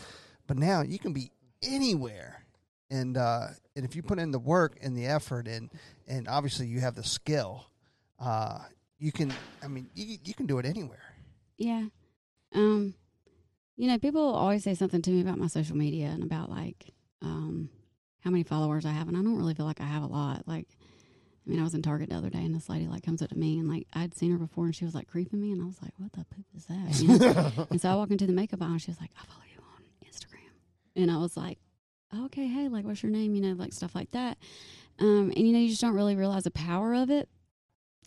but now you can be anywhere and uh, and if you put in the work and the effort and and obviously you have the skill uh, you can i mean you, you can do it anywhere Yeah. Um, you know, people always say something to me about my social media and about like um how many followers I have, and I don't really feel like I have a lot. Like, I mean, I was in Target the other day, and this lady like comes up to me, and like I'd seen her before, and she was like creeping me, and I was like, "What the poop is that?" You know? and so I walk into the makeup aisle, and she was like, "I follow you on Instagram," and I was like, "Okay, hey, like, what's your name?" You know, like stuff like that. Um, and you know, you just don't really realize the power of it.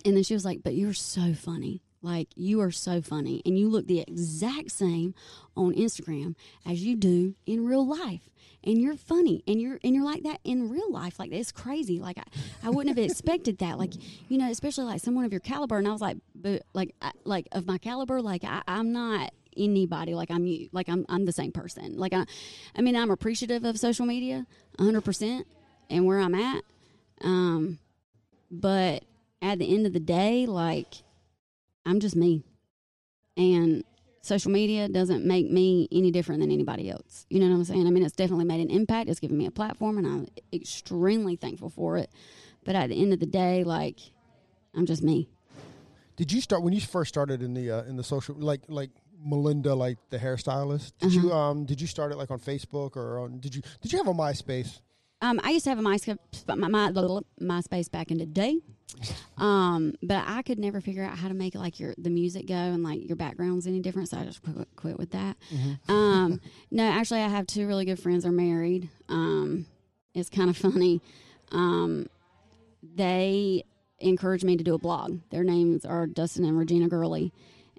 And then she was like, "But you're so funny." Like you are so funny, and you look the exact same on Instagram as you do in real life. And you're funny, and you're and you're like that in real life. Like it's crazy. Like I, I wouldn't have expected that. Like you know, especially like someone of your caliber. And I was like, but like I, like of my caliber, like I, I'm not anybody. Like I'm you. Like I'm I'm the same person. Like I, I mean, I'm appreciative of social media, hundred percent, and where I'm at. Um, but at the end of the day, like I'm just me. And social media doesn't make me any different than anybody else. You know what I'm saying? I mean, it's definitely made an impact. It's given me a platform, and I'm extremely thankful for it. But at the end of the day, like, I'm just me. Did you start when you first started in the uh, in the social like like Melinda like the hairstylist? Did you um did you start it like on Facebook or on did you did you have a MySpace? Um, I used to have a MySpace, my, my, MySpace back in the day, um, but I could never figure out how to make like your the music go and like your backgrounds any different. So I just quit, quit with that. Um, no, actually, I have two really good friends. Are married. Um, it's kind of funny. Um, they encouraged me to do a blog. Their names are Dustin and Regina Gurley.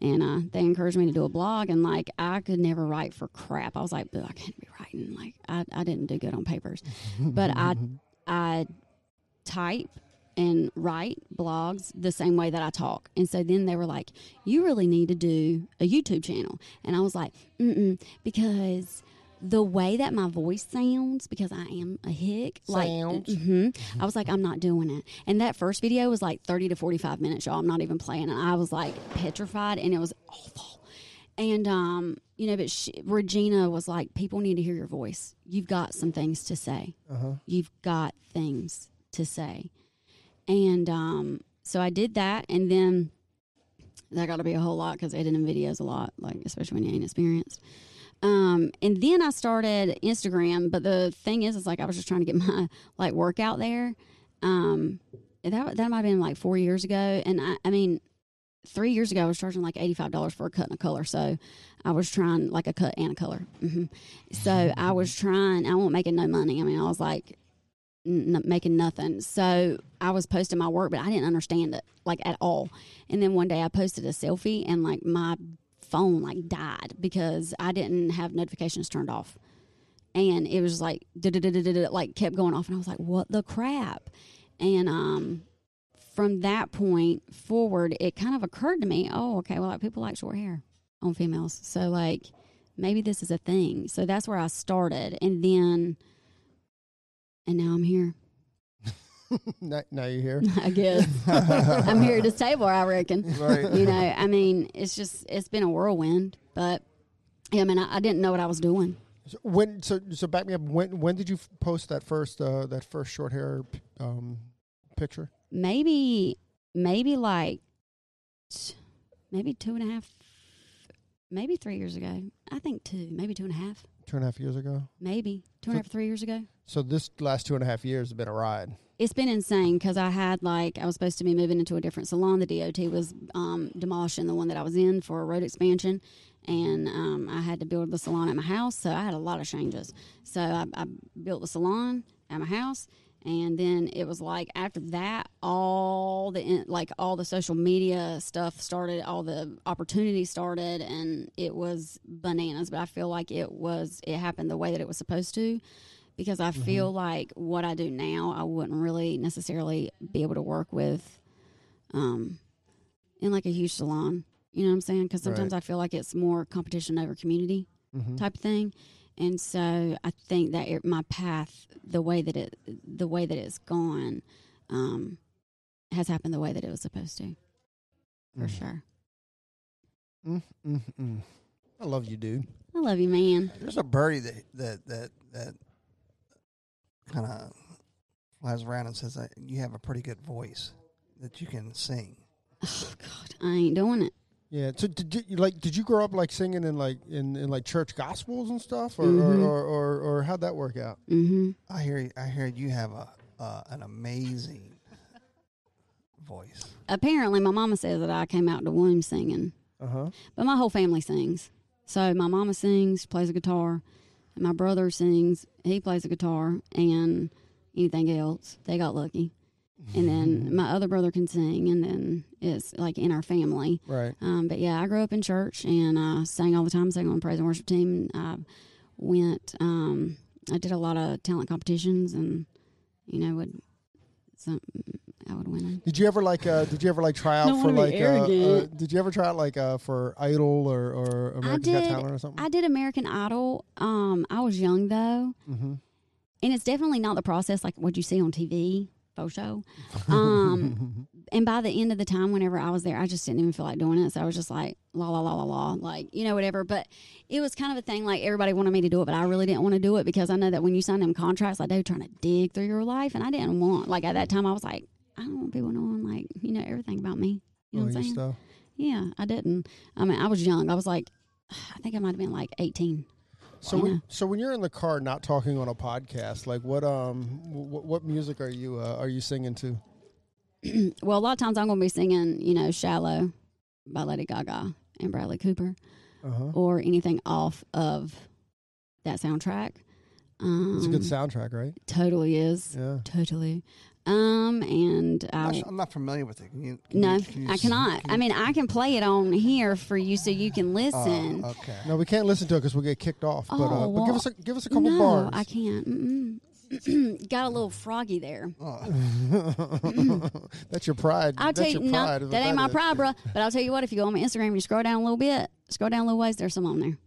And uh, they encouraged me to do a blog, and like I could never write for crap. I was like, "But I can't be writing. Like I, I didn't do good on papers, but I, I type and write blogs the same way that I talk. And so then they were like, "You really need to do a YouTube channel." And I was like, "Mm-mm," because the way that my voice sounds, because I am a hick, like Sounds. hmm I was like, I'm not doing it. And that first video was like 30 to 45 minutes, y'all. I'm not even playing and I was like petrified, and it was awful. And um, you know, but she, Regina was like, "People need to hear your voice. You've got some things to say. You've got things to say." And um, so I did that, and then that got to be a whole lot because editing videos a lot, like especially when you ain't experienced. Um, and then I started Instagram, but the thing is, is like I was just trying to get my like work out there. Um, that that might have been like four years ago, and I, I mean, three years ago I was charging like eighty five dollars for a cut and a color. So I was trying like a cut and a color. hmm So I was trying. I wasn't making no money. I mean, I was like n- making nothing. So I was posting my work, but I didn't understand it like at all. And then one day I posted a selfie, and like my phone like died because I didn't have notifications turned off, and it was like like kept going off, and I was like, "What the crap?" And um, from that point forward, it kind of occurred to me, oh, okay, well, like people like short hair on females, so like maybe this is a thing. So that's where I started, and then, and now I'm here. now, now you're here. I guess I'm here to stay where I reckon. Right. You know, I mean, it's just it's been a whirlwind, but yeah, I mean, I, I didn't know what I was doing. So when so so back me up. When when did you f- post that first uh, that first short hair p- um, picture? Maybe, maybe like, t- maybe two and a half, maybe three years ago. I think two, maybe two and a half, Two and a half years ago. maybe two and a half, three years ago. So this last two and a half years has been a ride. It's been insane because I had like I was supposed to be moving into a different salon. The DOT was um, demolishing the one that I was in for a road expansion, and um, I had to build the salon at my house. So I had a lot of changes. So I, I built the salon at my house, and then it was like after that, all the like all the social media stuff started, all the opportunities started, and it was bananas. But I feel like it was it happened the way that it was supposed to because I feel like what I do now, I wouldn't really necessarily be able to work with um, in like a huge salon. You know what I'm saying? Because sometimes Right. I feel like it's more competition over community Mhm. type thing. And so I think that it, my path, the way that it, the way that it's gone, um, has happened the way that it was supposed to, for Mhm. sure. Mm, mm, mm. I love you, dude. I love you, man. There's a birdie that that that that kind of flies around and says that you have a pretty good voice that you can sing. Oh God, I ain't doing it. Yeah. So did you like? Did you grow up like singing in like in, in like church gospels and stuff, or Mhm. or, or, or or how'd that work out? hmm I hear I hear you have a uh, an amazing voice. Apparently, my mama says that I came out the womb singing. Uh huh. But my whole family sings. So my mama sings, plays a guitar, and my brother sings, he plays a guitar, and anything else. They got lucky. And then my other brother can sing, and then it's like in our family. Right. Um, but yeah, I grew up in church and uh, sang all the time, sang on the praise and worship team. I went, um, I did a lot of talent competitions, and you know, would some I would win them. Did you ever like? Uh, did you ever like try out Don't for wanna like? be Uh, uh, arrogant. did you ever try out like uh, for Idol or or America's Got did. Talent or something? I did American Idol. Um, I was young though, mm-hmm. and it's definitely not the process like what you see on TV, faux show. Um, and by the end of the time, whenever I was there, I just didn't even feel like doing it. So I was just like, la la la la la, like you know whatever. But it was kind of a thing like everybody wanted me to do it, but I really didn't want to do it because I know that when you sign them contracts, like they were trying to dig through your life, and I didn't want like at that time I was like, I don't want people knowing like you know everything about me. You know oh, what I'm saying? stuff. Yeah, I didn't. I mean, I was young. I was like, I think I might have been like 18. So when, know. so when you're in the car not talking on a podcast, like what um what, what music are you uh, are you singing to? well, a lot of times I'm going to be singing, you know, "Shallow" by Lady Gaga and Bradley Cooper, Uh huh. or anything off of that soundtrack. Um, It's a good soundtrack, right? Totally is. Yeah. Totally. Um, and I'm not, I, su- I'm not familiar with it. Can you, can no, you- can you I s- cannot. can I mean, I can play it on here for you so you can Oh, listen. okay. No, we can't listen to it because we'll get kicked off. but uh, Oh, but give well, us a give us a couple no, bars. I can't. Mm-mm. Got a little froggy there. Oh, That's your pride. I'll That's tell you, your no, pride. is what that ain't my is. pride, bruh. But I'll tell you what, if you go on my Instagram and you scroll down a little bit, scroll down a little ways, there's some on there.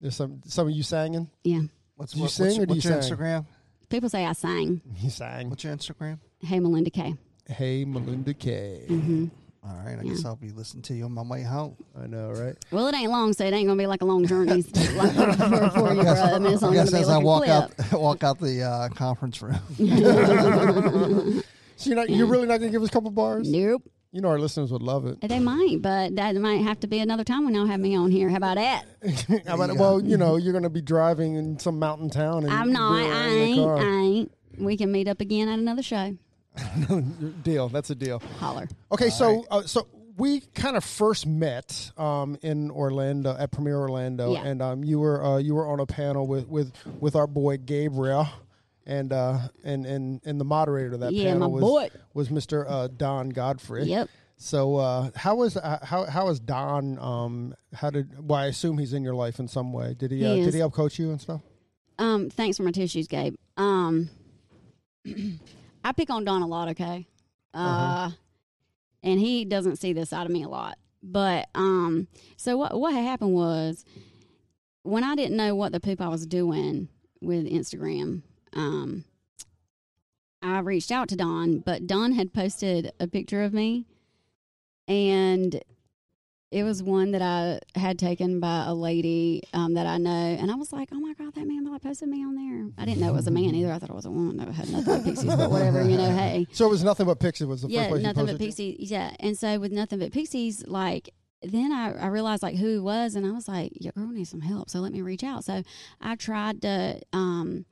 There's some some of you singing. Yeah. what's, Do you what- sing what's, or do what's you your sang? Instagram? People say I sang. You sang. What's your Instagram? Hey, Melinda K. Hey, Melinda K. hmm All right, I Yeah. guess I'll be listening to you on my way home. I know, right? Well, it ain't long, so it ain't gonna be like a long journey like, for, for you, bro. I mean, it's I guess as I like a walk clip. out walk out the uh, conference room. So you're not you're really not gonna give us a couple bars? Nope. You know our listeners would love it. They might, but that might have to be another time when y'all have me on here. How about that? How about, you well, you know, you're gonna be driving in some mountain town. And I'm not. we're I ain't. I ain't. We can meet up again at another show. deal. That's a deal. Holler. Okay, so uh, so we kind of first met um, in Orlando at Premiere Orlando, Yeah. and um, you were uh, you were on a panel with with with our boy Gabriel, and uh, and and and the moderator of that Yeah, panel was boy. was Mr. Uh, Don Godfrey. Yep. So uh, how was uh, how how is Don? Um, how did? Well, I assume he's in your life in some way. Did he? He uh, did he help coach you and stuff? Um, thanks for my tissues, Gabe. Um, I pick on Don a lot, okay? Uh, Uh-huh. and he doesn't see this side of me a lot. But um, so what what had happened was when I didn't know what the poop I was doing with Instagram, um, I reached out to Don, but Don had posted a picture of me, and it was one that I had taken by a lady um, that I know, and I was like, "Oh my god, that man posted me on there." I didn't know it was a man either. I thought it was a woman that had nothing but pixies, but whatever, you know. Hey, So it was nothing but Pixie was the yeah, first place nothing you but pixies. Yeah, and so with nothing but pixies, like then I, I realized like who he was, and I was like, "Your girl needs some help." So let me reach out. So I tried to, um,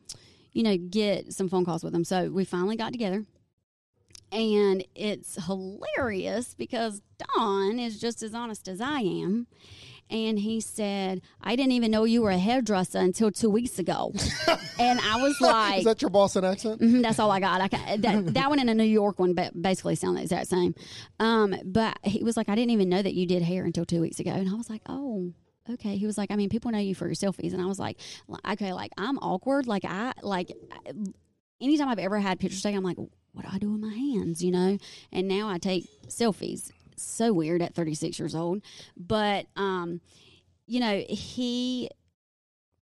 you know, get some phone calls with him. So we finally got together. And it's hilarious because Don is just as honest as I am. And he said, I didn't even know you were a hairdresser until two weeks ago. and I was like, Is that your Boston accent? Mhm, that's all I got. I that, that one and a New York one ba- basically sound the exact same. Um, but he was like, I didn't even know that you did hair until two weeks ago. And I was like, oh, okay. He was like, I mean, people know you for your selfies. And I was like, okay, like I'm awkward. Like I, like anytime I've ever had pictures taken, I'm like, what do I do with my hands, you know? And now I take selfies. So weird at 36 years old. But, um, you know, he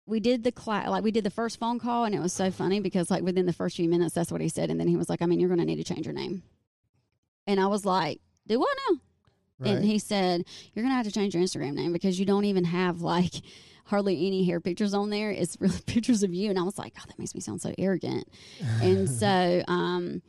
we did the class like we did the first phone call and it was so funny because like within the first few minutes that's what he said and then he was like i mean you're going to need to change your name and i was like do what now Right. and he said you're going to have to change your instagram name because you don't even have like hardly any hair pictures on there it's really pictures of you and i was like oh that makes me sound so arrogant and so um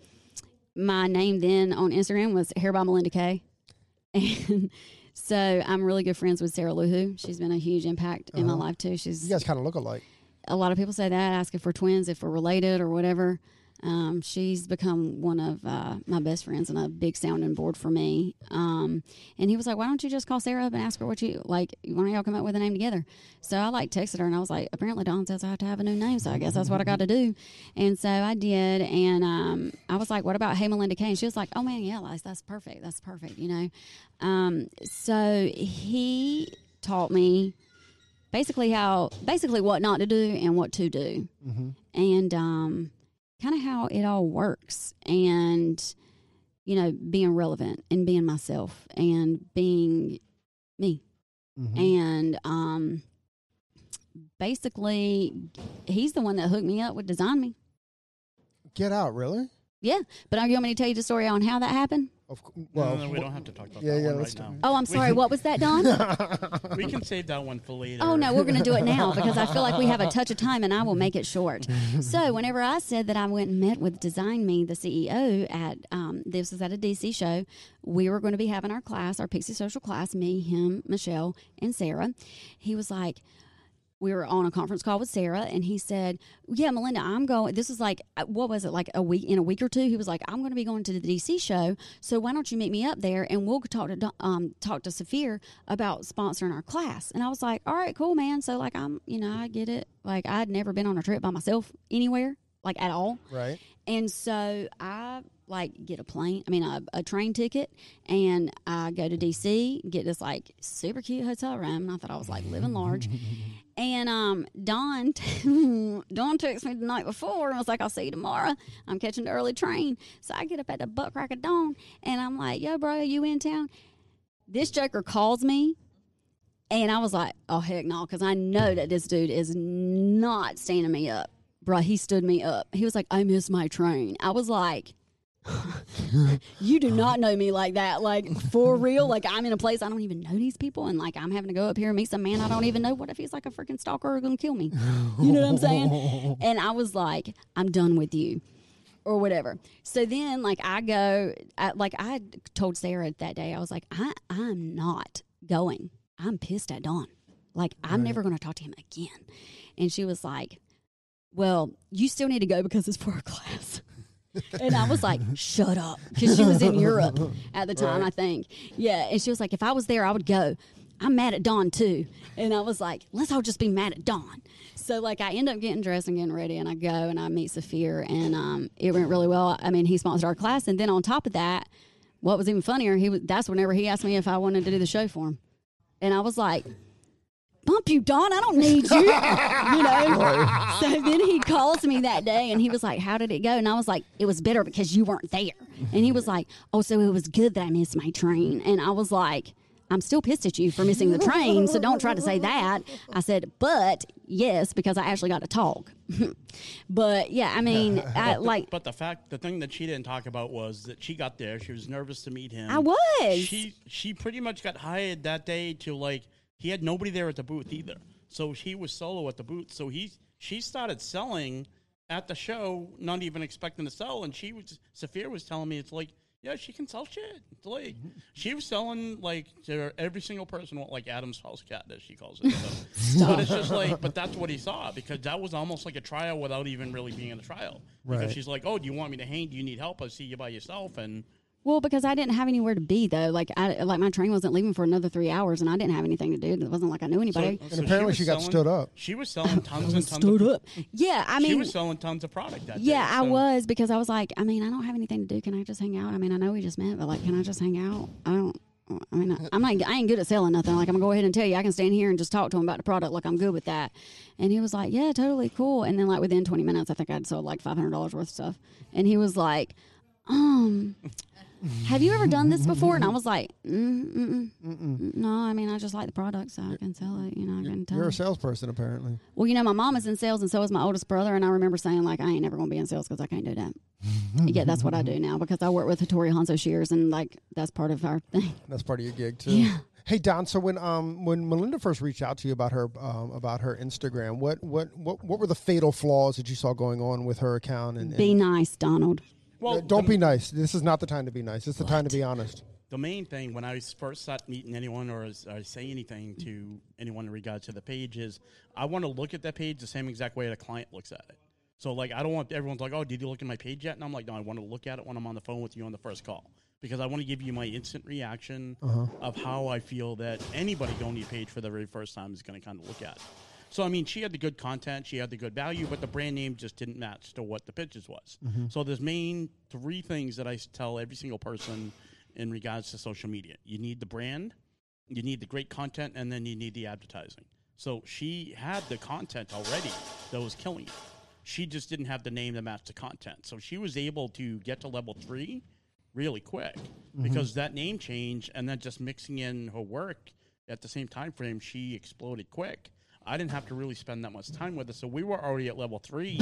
my name then on instagram was hair by melinda k and so i'm really good friends with sarah louwho she's been a huge impact in my Uh-huh. life too she's You guys kind of look alike. a lot of people say that, ask if we're twins, if we're related or whatever. Um, she's become one of uh, my best friends and a big sounding board for me. Um, and he was like, "Why don't you just call Sarah up and ask her what you like? Why don't y'all come up with a name together?" So I like texted her and I was like, "Apparently Don says I have to have a new name, so I guess that's what I got to do." And so I did, and um, I was like, "What about Hey Melinda K?" She was like, "Oh man, yeah, that's, that's perfect. That's perfect." You know. Um, so he taught me basically how basically what not to do and what to do Mm-hmm. and um, kind of how it all works and you know being relevant and being myself and being me Mm-hmm. and um, basically he's the one that hooked me up with design me Get out, really? yeah but are you want me to tell you the story on how that happened Of cou- well, no, no, we don't have to talk about yeah, that yeah, one let's right do- now. oh i'm sorry what was that don We can save that one for later. Oh no, we're going to do it now because I feel like we have a touch of time, and I will make it short. So, whenever I said that I went and met with Design Me, the CEO at um, this was at a DC show, we were going to be having our class, our Pixie Social class, me, him, Michelle, and Sarah. He was like. We were on a conference call with Sarah, and he said, "Yeah, Melinda, I'm going. This is like, uh, what was it like a week in a week or two? He was like, I'm going to be going to the DC show, so why don't you meet me up there and we'll talk to um talk to Saphir about sponsoring our class?" And I was like, "All right, cool, man. So like, I'm, you know, I get it. Like, I'd never been on a trip by myself anywhere, like at all. right. And so I like get a plane, I mean a, a train ticket, and I go to DC, get this like super cute hotel room. And I thought I was like living large. and um, Don, Don texted me the night before and I was like, "I'll see you tomorrow. I'm catching the early train." So I get up at the butt crack of dawn, and I'm like, "Yo, bro, you in town?" This joker calls me. And I was like, oh, heck no, because I know that this dude is not standing me up. Bruh, he stood me up. He was like, I missed my train. I was like, you do not know me like that. Like, for real. Like, I'm in a place I don't even know these people. And, like, I'm having to go up here and meet some man I don't even know. What if he's like a freaking stalker or to kill me? You know what I'm saying? And I was like, I'm done with you or whatever. So then, like, I go, I, like, I told Sarah that day, I was like, I, I'm not going. I'm pissed at Don. Like, I'm never going to talk to him again. And she was like, Well, you still need to go because it's for a class. and I was like, Shut up. Because she was in Europe at the time, I think. Yeah. And she was like, If I was there, I would go. I'm mad at Don too. And I was like, Let's all just be mad at Don. So like I end up getting dressed and getting ready and I go and I meet Saphir and um, it went really well. I mean, he sponsored our class and then on top of that, what was even funnier, he was that's whenever he asked me if I wanted to do the show for him. And I was like, Bump you, Don, I don't need you. you know? So then he calls me that day and he was like, How did it go? And I was like, It was bitter because you weren't there. And he was like, Oh, so it was good that I missed my train. And I was like, I'm still pissed at you for missing the train, so don't try to say that. I said, but yes, because I actually got to talk. but yeah, I mean, I like But the fact, the thing that she didn't talk about was that she got there. She was nervous to meet him. I was. She she pretty much got hired that day to like he had nobody there at the booth either. So he was solo at the booth. So he she started selling at the show, not even expecting to sell. And she was Saphir was telling me it's like yeah, she can sell shit. It's like she was selling like to every single person what like Adam's house cat as she calls it. So. but it's just like, but that's what he saw because that was almost like a trial without even really being in a trial. Because she's like, oh, do you want me to hang? Do you need help? I see you by yourself, and Well, because I didn't have anywhere to be though. Like I like my train wasn't leaving for another three hours, and I didn't have anything to do. It wasn't like I knew anybody. So apparently was she got selling- stood up. She was selling tons and tons. Stood of, up. Yeah, I mean, she was selling tons of product that yeah, day. I was because I was like, I mean, I don't have anything to do. Can I just hang out? I mean, I know we just met, but like, can I just hang out? I don't. I mean, I- I'm not. I ain't good at selling nothing. Like, I'm gonna go ahead and tell you, I can stand here and just talk to him about the product. Like, I'm good with that. And he was like, Yeah, totally cool. And then like within 20 minutes, I think I'd sold like $500 worth of stuff. And he was like, Um, have you ever done this before? And I was like, mm, mm, mm, No, I mean, I just like the product, so I can sell it. You know, I can tell. You're a salesperson, apparently. Well, you know, my mom is in sales, and so is my oldest brother. And I remember saying, like, I ain't never going to be in sales because I can't do that. yeah, that's what I do now because I work with Hattori Hanzo Shears, and like that's part of our thing. That's part of your gig too. Yeah. Hey Don, so when um when Melinda first reached out to you about her um, about her Instagram, what, what what what were the fatal flaws that you saw going on with her account? And, and- Be nice, Donald. Well, don't the, be nice. This is not the time to be nice. It's the time to be honest. the main thing when I first start meeting anyone or, or say anything to anyone in regards to the page is I want to look at that page the same exact way the client looks at it. So like I don't want everyone's like, oh, did you look at my page yet? And I'm like, no, I want to look at it when I'm on the phone with you on the first call because I want to give you my instant reaction uh-huh. of how I feel that anybody going to your page for the very first time is going to kind of look at it. So I mean, she had the good content, she had the good value, but the brand name just didn't match to what the pitches was. Mm-hmm. So there's main three things that I tell every single person in regards to social media. You need the brand, you need the great content, and then you need the advertising. So she had the content already that was killing it. She just didn't have the name that matched the content. So she was able to get to level three really quick mm-hmm. because that name change and then just mixing in her work at the same time frame, she exploded quick. I didn't have to really spend that much time with her, so we were already at level three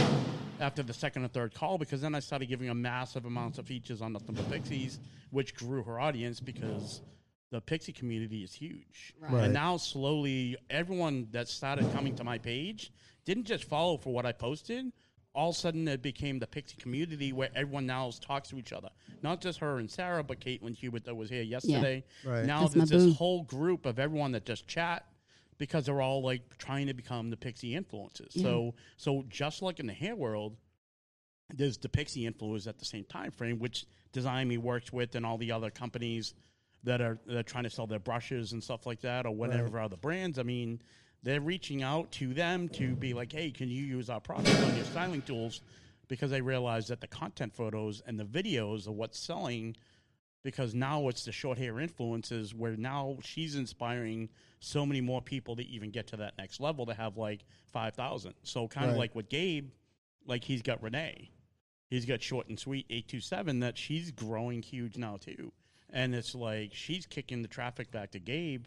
after the second or third call because then I started giving her massive amounts of features on Nothing But Pixies, which grew her audience because the Pixie community is huge. Right. And now slowly, everyone that started coming to my page didn't just follow for what I posted. All of a sudden, it became the Pixie community where everyone now talks to each other. Not just her and Sarah, but Caitlin Hubert that was here yesterday. Right. Now That's there's this boo. whole group of everyone that just chat because they're all like trying to become the Pixie influences. So, so just like in the hair world, there's the Pixie influencers at the same time frame, which Design Me works with, and all the other companies that are that are trying to sell their brushes and stuff like that, or whatever other brands. I mean, they're reaching out to them to be like, "Hey, can you use our product on your styling tools?" Because they realize that the content photos and the videos are what's selling. Because now it's the short hair influences where now she's inspiring so many more people to even get to that next level to have like five thousand. So kind of like with Gabe, like he's got Renee, he's got short and sweet 827 that she's growing huge now too. And it's like she's kicking the traffic back to gabe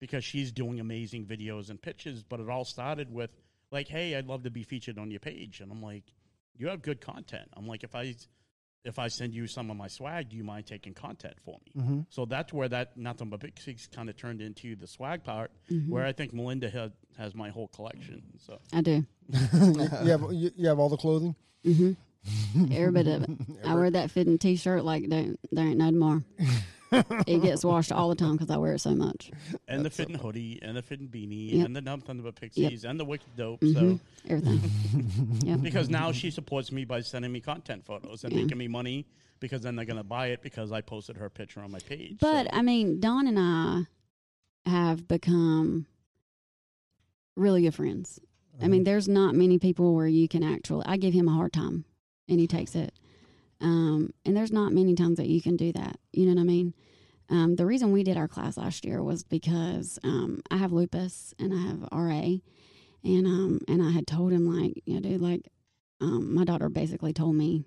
because she's doing amazing videos and pitches but it all started with like hey i'd love to be featured on your page. And i'm like you have good content. I'm like if i if i send you some of my swag do you mind taking content for me mm-hmm. so that's where that nothing but pixies kind of turned into the swag part mm-hmm. where i think melinda has, has my whole collection so I do. you have you, you have all the clothing. Mm-hmm. Every bit of it. I wear that fitting T-shirt like there, there ain't no tomorrow. it gets washed all the time because I wear it so much. and the fitting hoodie and the fitting beanie Yep. and the nothing but pixies and the wicked dope so Everything. yeah. because now she supports me by sending me content photos and Yeah. making me money because then they're going to buy it because I posted her picture on my page. But So- I mean, Don and I have become really good friends. I Uh-huh. mean, there's not many people where you can actually. I give him a hard time, and he takes it. Um, and there's not many times that you can do that. You know what I mean? Um, the reason we did our class last year was because um, I have lupus and I have RA, and um, and I had told him like, you know, dude, like, um, my daughter basically told me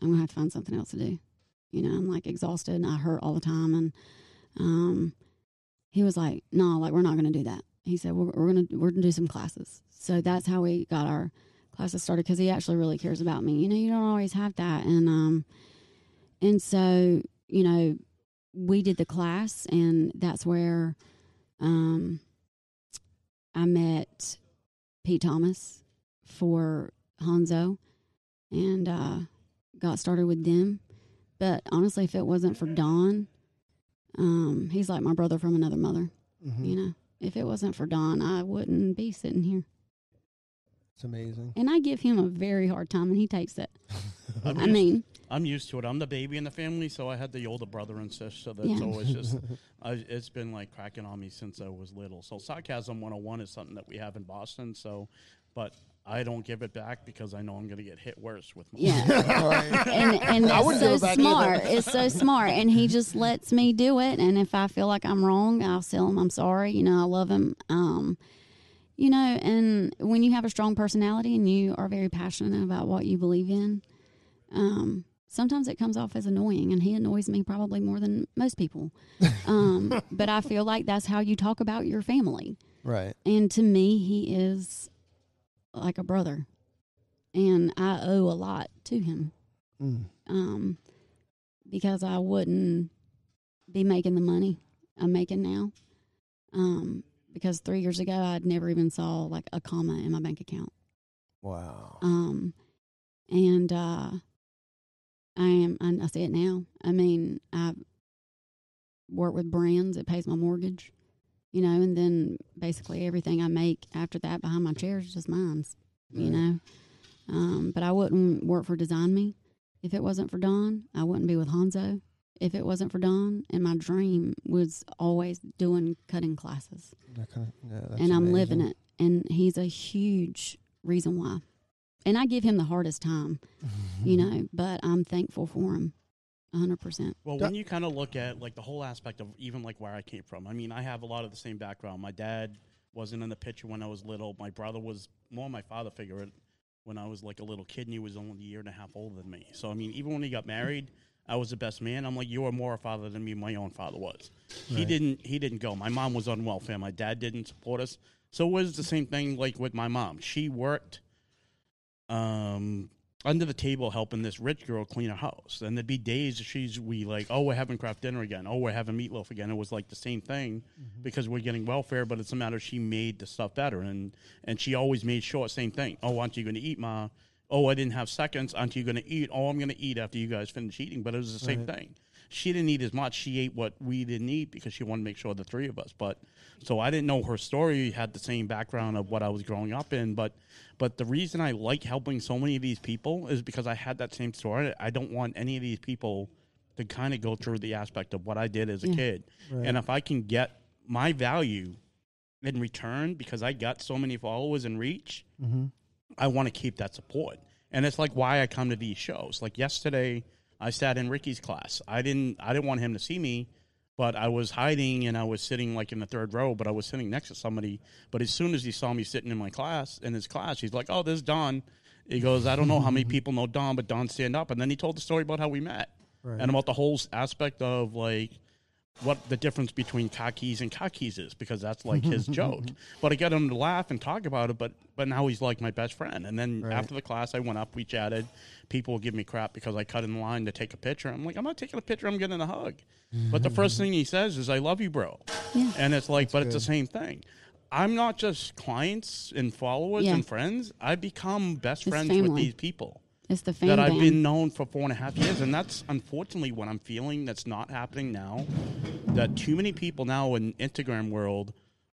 I'm gonna have to find something else to do. You know, I'm like exhausted and I hurt all the time, and um, he was like, no, like we're not gonna do that. He said we're, we're gonna we're gonna do some classes. So that's how we got our classes started because he actually really cares about me. You know, you don't always have that, and um, and so you know, we did the class, and that's where um, I met Pete Thomas for Hanzo, and uh, got started with them. But honestly, if it wasn't for Don, um, he's like my brother from another mother. Mhm. You know, if it wasn't for Don, I wouldn't be sitting here. It's amazing. And I give him a very hard time, and he takes it. I'm I used- mean, I'm used to it. I'm the baby in the family, so I had the older brother and sister. That's Yeah. always just, I, it's been like cracking on me since I was little. So sarcasm 101 is something that we have in Boston. So, but I don't give it back because I know I'm going to get hit worse with my. yeah. and and I that's so give it back smart. either. It's so smart, and he just lets me do it. And if I feel like I'm wrong, I'll tell him I'm sorry. You know, I love him. Um, you know, and when you have a strong personality and you are very passionate about what you believe in, um, sometimes it comes off as annoying, and he annoys me probably more than most people. Um, but I feel like that's how you talk about your family. Right. And to me, he is like a brother. And I owe a lot to him Mm. um, because I wouldn't be making the money I'm making now. Um, because three years ago, I'd never even saw like a comma in my bank account. Wow. Um, and uh, I am, I, I see it now. I mean, I work with brands, it pays my mortgage, you know, and then basically everything I make after that behind my chair is just mine's, you Right. know. Um, but I wouldn't work for Design Me if it wasn't for Don. I wouldn't be with Hanzo if it wasn't for Don. And my dream was always doing cutting classes That kinda- yeah, that's and I'm living it. And he's a huge reason why. And I give him the hardest time, you know, but I'm thankful for him, hundred percent. Well, when you kind of look at like the whole aspect of even like where I came from, I mean, I have a lot of the same background. My dad wasn't in the picture when I was little. My brother was more my father figure when I was like a little kid, and he was only a year and a half older than me. So I mean, even when he got married, I was the best man. I'm like, you are more a father than me. My own father was. He didn't. He didn't go. My mom was on welfare. My dad didn't support us. So it was the same thing like with my mom. She worked um under the table helping this rich girl clean her house. And there'd be days she's we like, oh, we're having Kraft Dinner again. Oh, we're having meatloaf again. It was like the same thing because we're getting welfare, but it's a matter she made the stuff better. And and she always made sure same thing. Oh, aren't you going to eat, ma? Oh, I didn't have seconds. Aren't you going to eat? Oh, I'm going to eat after you guys finish eating. But it was the same thing. She didn't eat as much. She ate what we didn't eat because she wanted to make sure the three of us. But so I didn't know her story had the same background of what I was growing up in. But but the reason I like helping so many of these people is because I had that same story. I don't want any of these people to kind of go through the aspect of what I did as a Yeah. kid. And if I can get my value in return because I got so many followers and reach, Mm-hmm. I want to keep that support. And it's like why I come to these shows. Like yesterday, I sat in Ricky's class. I didn't I didn't want him to see me, but I was hiding and I was sitting like in the third row, but I was sitting next to somebody. But as soon as he saw me sitting in my class in his class, he's like, "Oh, there's Don." He goes, "I don't know how many people know Don, but Don stand up." And then he told the story about how we met Right. and about the whole aspect of like what the difference between khakis and khakis is because that's like his joke. But I got him to laugh and talk about it. But but now he's like my best friend. And then Right. after the class, I went up, we chatted. People would give me crap because I cut in line to take a picture. I'm like, I'm not taking a picture. I'm getting a hug. But the first thing he says is, "I love you, bro." Yeah. And it's like, but it's the same thing. I'm not just clients and followers Yeah. and friends. I become best It's friends with these people It's the fan that I've been known for four and a half years, and that's unfortunately what I'm feeling. That's not happening now. That too many people now in Instagram world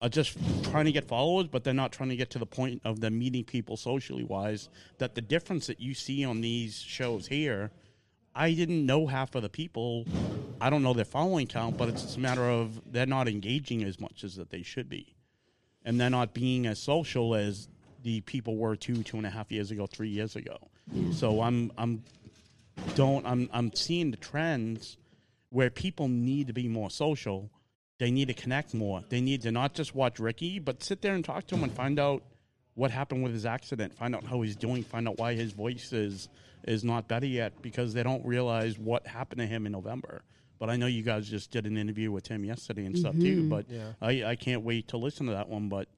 are just trying to get followers, but they're not trying to get to the point of them meeting people socially wise. That the difference that you see on these shows here, I didn't know half of the people. I don't know their following count, but it's a matter of they're not engaging as much as that they should be, and they're not being as social as the people were two, two and a half years ago, three years ago. Mm. So I'm I'm don't I'm I'm seeing the trends where people need to be more social. They need to connect more. They need to not just watch Ricky, but sit there and talk to him and find out what happened with his accident, find out how he's doing, find out why his voice is is not better yet because they don't realize what happened to him in November. But I know you guys just did an interview with him yesterday and stuff too. Mm-hmm. But Yeah. I, I can't wait to listen to that one. But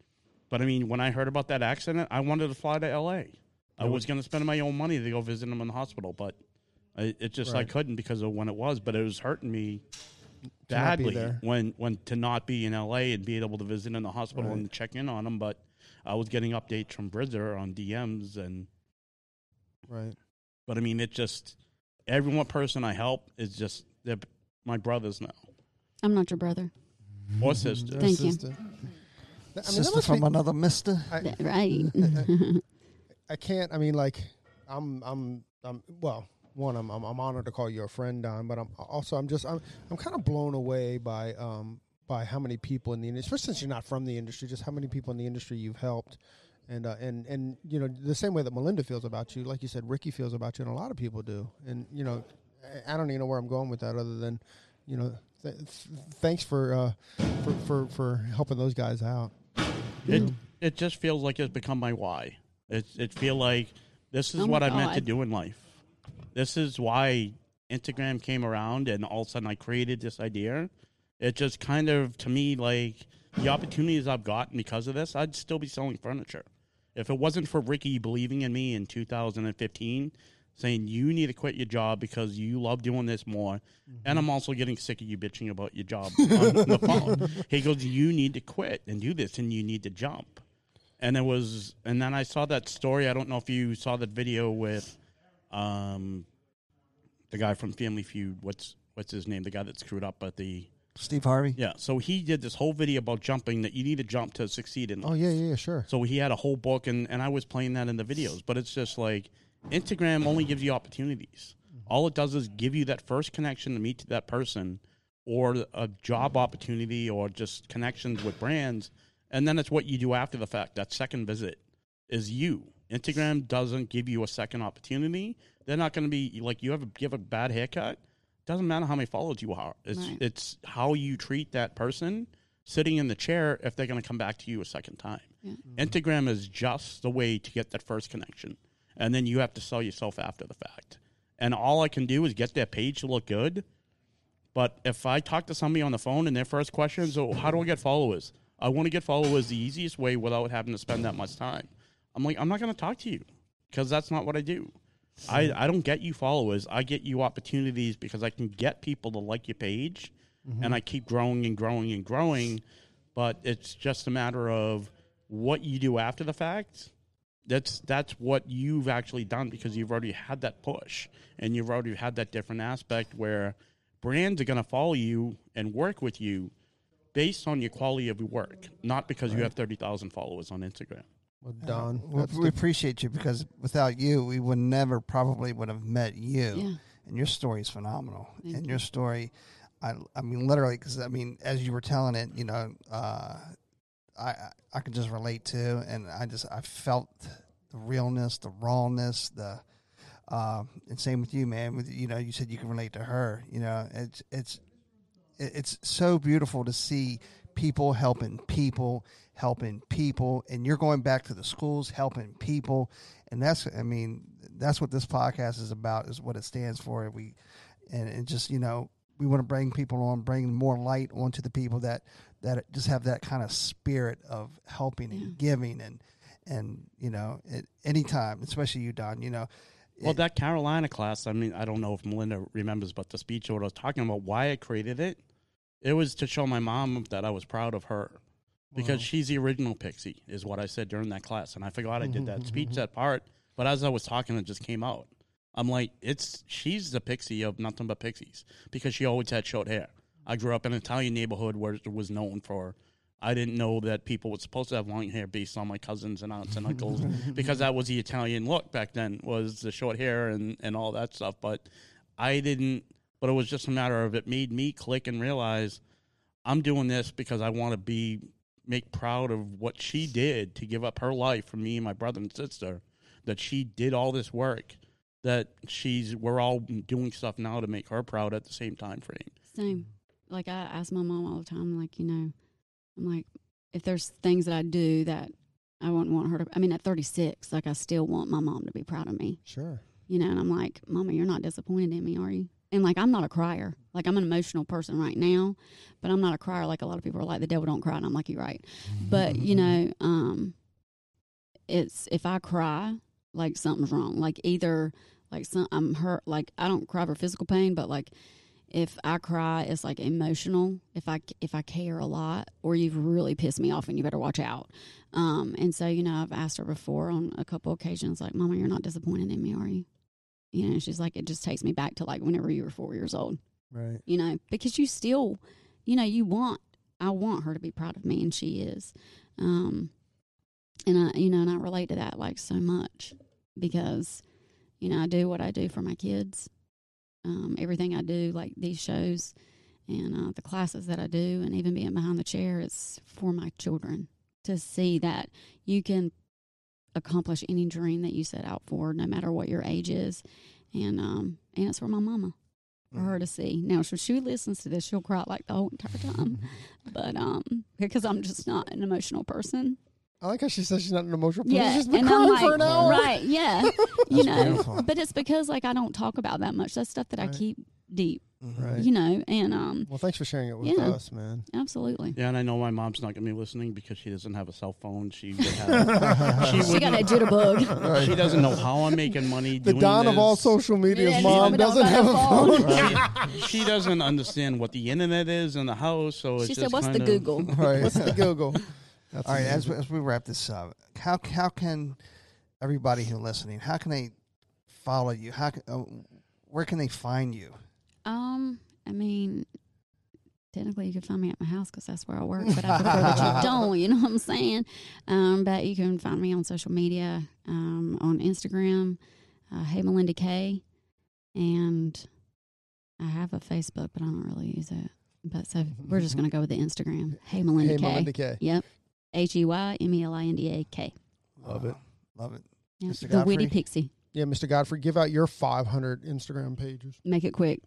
but I mean, when I heard about that accident, I wanted to fly to L.A. I was going to spend my own money to go visit him in the hospital, but I, it just I couldn't because of when it was. But it was hurting me To not be badly there. when when to not be in L.A. and be able to visit in the hospital Right. and check in on him. But I was getting updates from Brizzer on DMs and Right. but I mean, it just every one person I help is just they're my brothers now I'm not your brother. or sisters. Their Thank you. sister. Th- I mean, that Sister must from be- another mister. Th- right. I can't. I mean, like, I'm, I'm, I'm. Well, one, I'm, I'm, I'm honored to call you a friend, Don. But I'm also, I'm just, I'm, I'm kind of blown away by, um, by how many people in the industry, especially since you're not from the industry, just how many people in the industry you've helped, and, uh, and, and, you know, the same way that Melinda feels about you, like you said, Ricky feels about you, and a lot of people do. And you know, I- don't even know where I'm going with that, other than, you know, th- thanks for, uh, for, for, for helping those guys out. It it just feels like it's become my why. It it feel like this is Oh what I meant to do in life. This is why Instagram came around, and all of a sudden I created this idea. It just kind of to me like the opportunities I've gotten because of this, I'd still be selling furniture. If it wasn't for Ricky believing in me in 2015, saying you need to quit your job because you love doing this more, and mm-hmm. I'm also getting sick of you bitching about your job on the phone. He goes, you need to quit and do this, and you need to jump. And it was, and then I saw that story. I don't know if you saw that video with, um, the guy from Family Feud. What's what's his name? The guy that screwed up at the Steve Harvey. yeah. So he did this whole video about jumping that you need to jump to succeed in. Oh life. yeah, yeah, yeah, sure. So he had a whole book, and, and I was playing that in the videos. But it's just like Instagram only gives you opportunities. All it does is give you that first connection to meet that person, or a job opportunity, or just connections with brands, and then it's what you do after the fact. That second visit is you. Instagram doesn't give you a second opportunity. They're not going to be like you have a, give a bad haircut. Doesn't matter how many followers you are. It's Right. it's how you treat that person sitting in the chair if they're going to come back to you a second time. Yeah. Mm-hmm. Instagram is just the way to get that first connection. And then you have to sell yourself after the fact. And all I can do is get their page to look good. But if I talk to somebody on the phone and their first question is, oh, how do I get followers? I want to get followers the easiest way without having to spend that much time. I'm like, I'm not going to talk to you because that's not what I do. I, hmm. I don't get you followers. I get you opportunities because I can get people to like your page and mm-hmm. I keep growing and growing and growing. But it's just a matter of what you do after the fact. That's that's what you've actually done because you've already had that push and you've already had that different aspect where brands are going to follow you and work with you based on your quality of your work, not because you have 30,000 followers on Instagram. Well, Don, We, we appreciate you because without you, we would never probably would have met you. Yeah. And your story is phenomenal. Thank and you. your story, I, I mean, literally, because I mean, as you were telling it, you know, uh, I, I I could just relate to, and I just I felt the realness, the rawness, the, uh, and same with you, man. With you know, you said you can relate to her. You know, it's it's it- it's so beautiful to see people helping people helping people and you're going back to the schools helping people. And that's i mean that's what this podcast is about is what it stands for. And we and it just you know we want to bring people on bring more light onto the people that that just have that kind of spirit of helping and mm. giving and and you know at any time especially you don you know Well, it- that Carolina class, I mean, I don't know if Melinda remembers, but the speech what I was talking about, why I created it, it was to show my mom that I was proud of her because she's the original pixie, is what I said during that class. And I forgot I did mm-hmm, that mm-hmm, speech, mm-hmm. that part. But as I was talking, it just came out. I'm like, it's she's the pixie of nothing but pixies because she always had short hair. I grew up in an Italian neighborhood where it was known for. I didn't know that people were supposed to have long hair based on my cousins and aunts and uncles because that was the Italian look back then was the short hair and, and all that stuff. But I didn't. But it was just a matter of it made me click and realize I'm doing this because I want to be make proud of what she did to give up her life for me and my brother and sister. That she did all this work. That she's we're all doing stuff now to make her proud at the same time frame. Same. Like I ask my mom all the time, like, you know, I'm like, if there's things that I do that I wouldn't want her to, I mean, at 36, like I still want my mom to be proud of me, sure. you know, and I'm like, Mama, you're not disappointed in me, are you? And like, I'm not a crier. Like, I'm an emotional person right now, but I'm not a crier. Like, a lot of people are like, the devil don't cry. And I'm like, you're right. But, you know, um, it's if I cry, like something's wrong. Like, either like some, I'm hurt, like, I don't cry for physical pain, but like, if I cry, it's like emotional. If I if I care a lot, or you've really pissed me off, and you better watch out. Um, and so you know, I've asked her before on a couple occasions, like, "Mama, you're not disappointed in me, are you?" You know, she's like, it just takes me back to like whenever you were four years old. Right. You know, because you still, you know, you want. I want her to be proud of me, and she is. Um, and I, you know, and I relate to that like so much because, you know, I do what I do for my kids. Um, everything I do, like these shows and uh, the classes that I do, and even being behind the chair, is for my children to see that you can accomplish any dream that you set out for, no matter what your age is. And um, and it's for my mama, for her to see. Now, if she listens to this, she'll cry like the whole entire time. but um, because I'm just not an emotional person. I like how she says she's not an emotional person. Yeah, She's been and crying I'm like, for an hour. right? Yeah, you know. beautiful. But it's because like I don't talk about that much. That's stuff that I keep deep, Right. you know. And um, Well, thanks for sharing it with Yeah. us, man. absolutely. Yeah, and I know my mom's not going to be listening because she doesn't have a cell phone. She would have. she, She got a jitterbug. she doesn't know how I'm making money. The doing Don of all social media's Yeah, mom she don't doesn't have a a phone. She, she doesn't understand what the internet is in the house. So it's She just said, "What's the kinda- Google?" right. What's the Google? That's All right, as amazing. we, as we wrap this up, how how can everybody who's listening, how can they follow you? How can, uh, where can they find you? Um, I mean, technically, you could find me at my house because that's where I work, but I prefer that you don't. You know what I'm saying? Um, but you can find me on social media, um, on Instagram, uh, Hey Melinda K, and I have a Facebook, but I don't really use it. But so we're just gonna go with the Instagram. Hey Melinda hey, K. Melinda K. Yep. H e y m e l i n d a k. Love it. Love it. Yep. Mr. The witty pixie. Yeah, Mr. Godfrey, give out your 500 Instagram pages. Make it quick.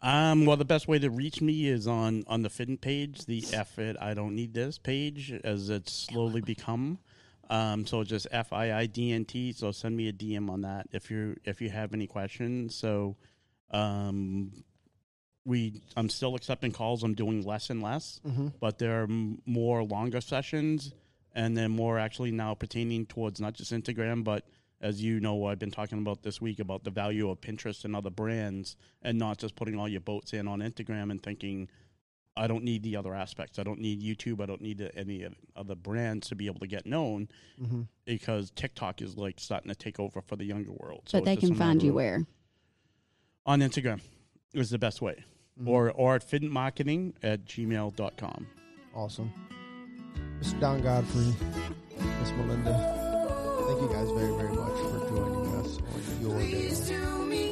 Um, well, the best way to reach me is on on the Fitting page, the F it I don't need this page, as it's slowly become. Um, so just F I I D N T. So send me a DM on that if you if you have any questions. So, um, we I'm still accepting calls. I'm doing less and less, Mm-hmm. but there are m- more longer sessions, and then more actually now pertaining towards not just Instagram, but as you know, I've been talking about this week about the value of Pinterest and other brands, and not just putting all your boats in on Instagram and thinking, I don't need the other aspects. I don't need YouTube. I don't need any of- other brands to be able to get known Mm-hmm. because TikTok is like starting to take over for the younger world. So but they can find another- you where? on Instagram is the best way, Mm-hmm. or or at fitmarketing at gmail.com. Awesome. Mr. Don Godfrey, Miss Melinda, thank you guys very, very much for joining us on your day.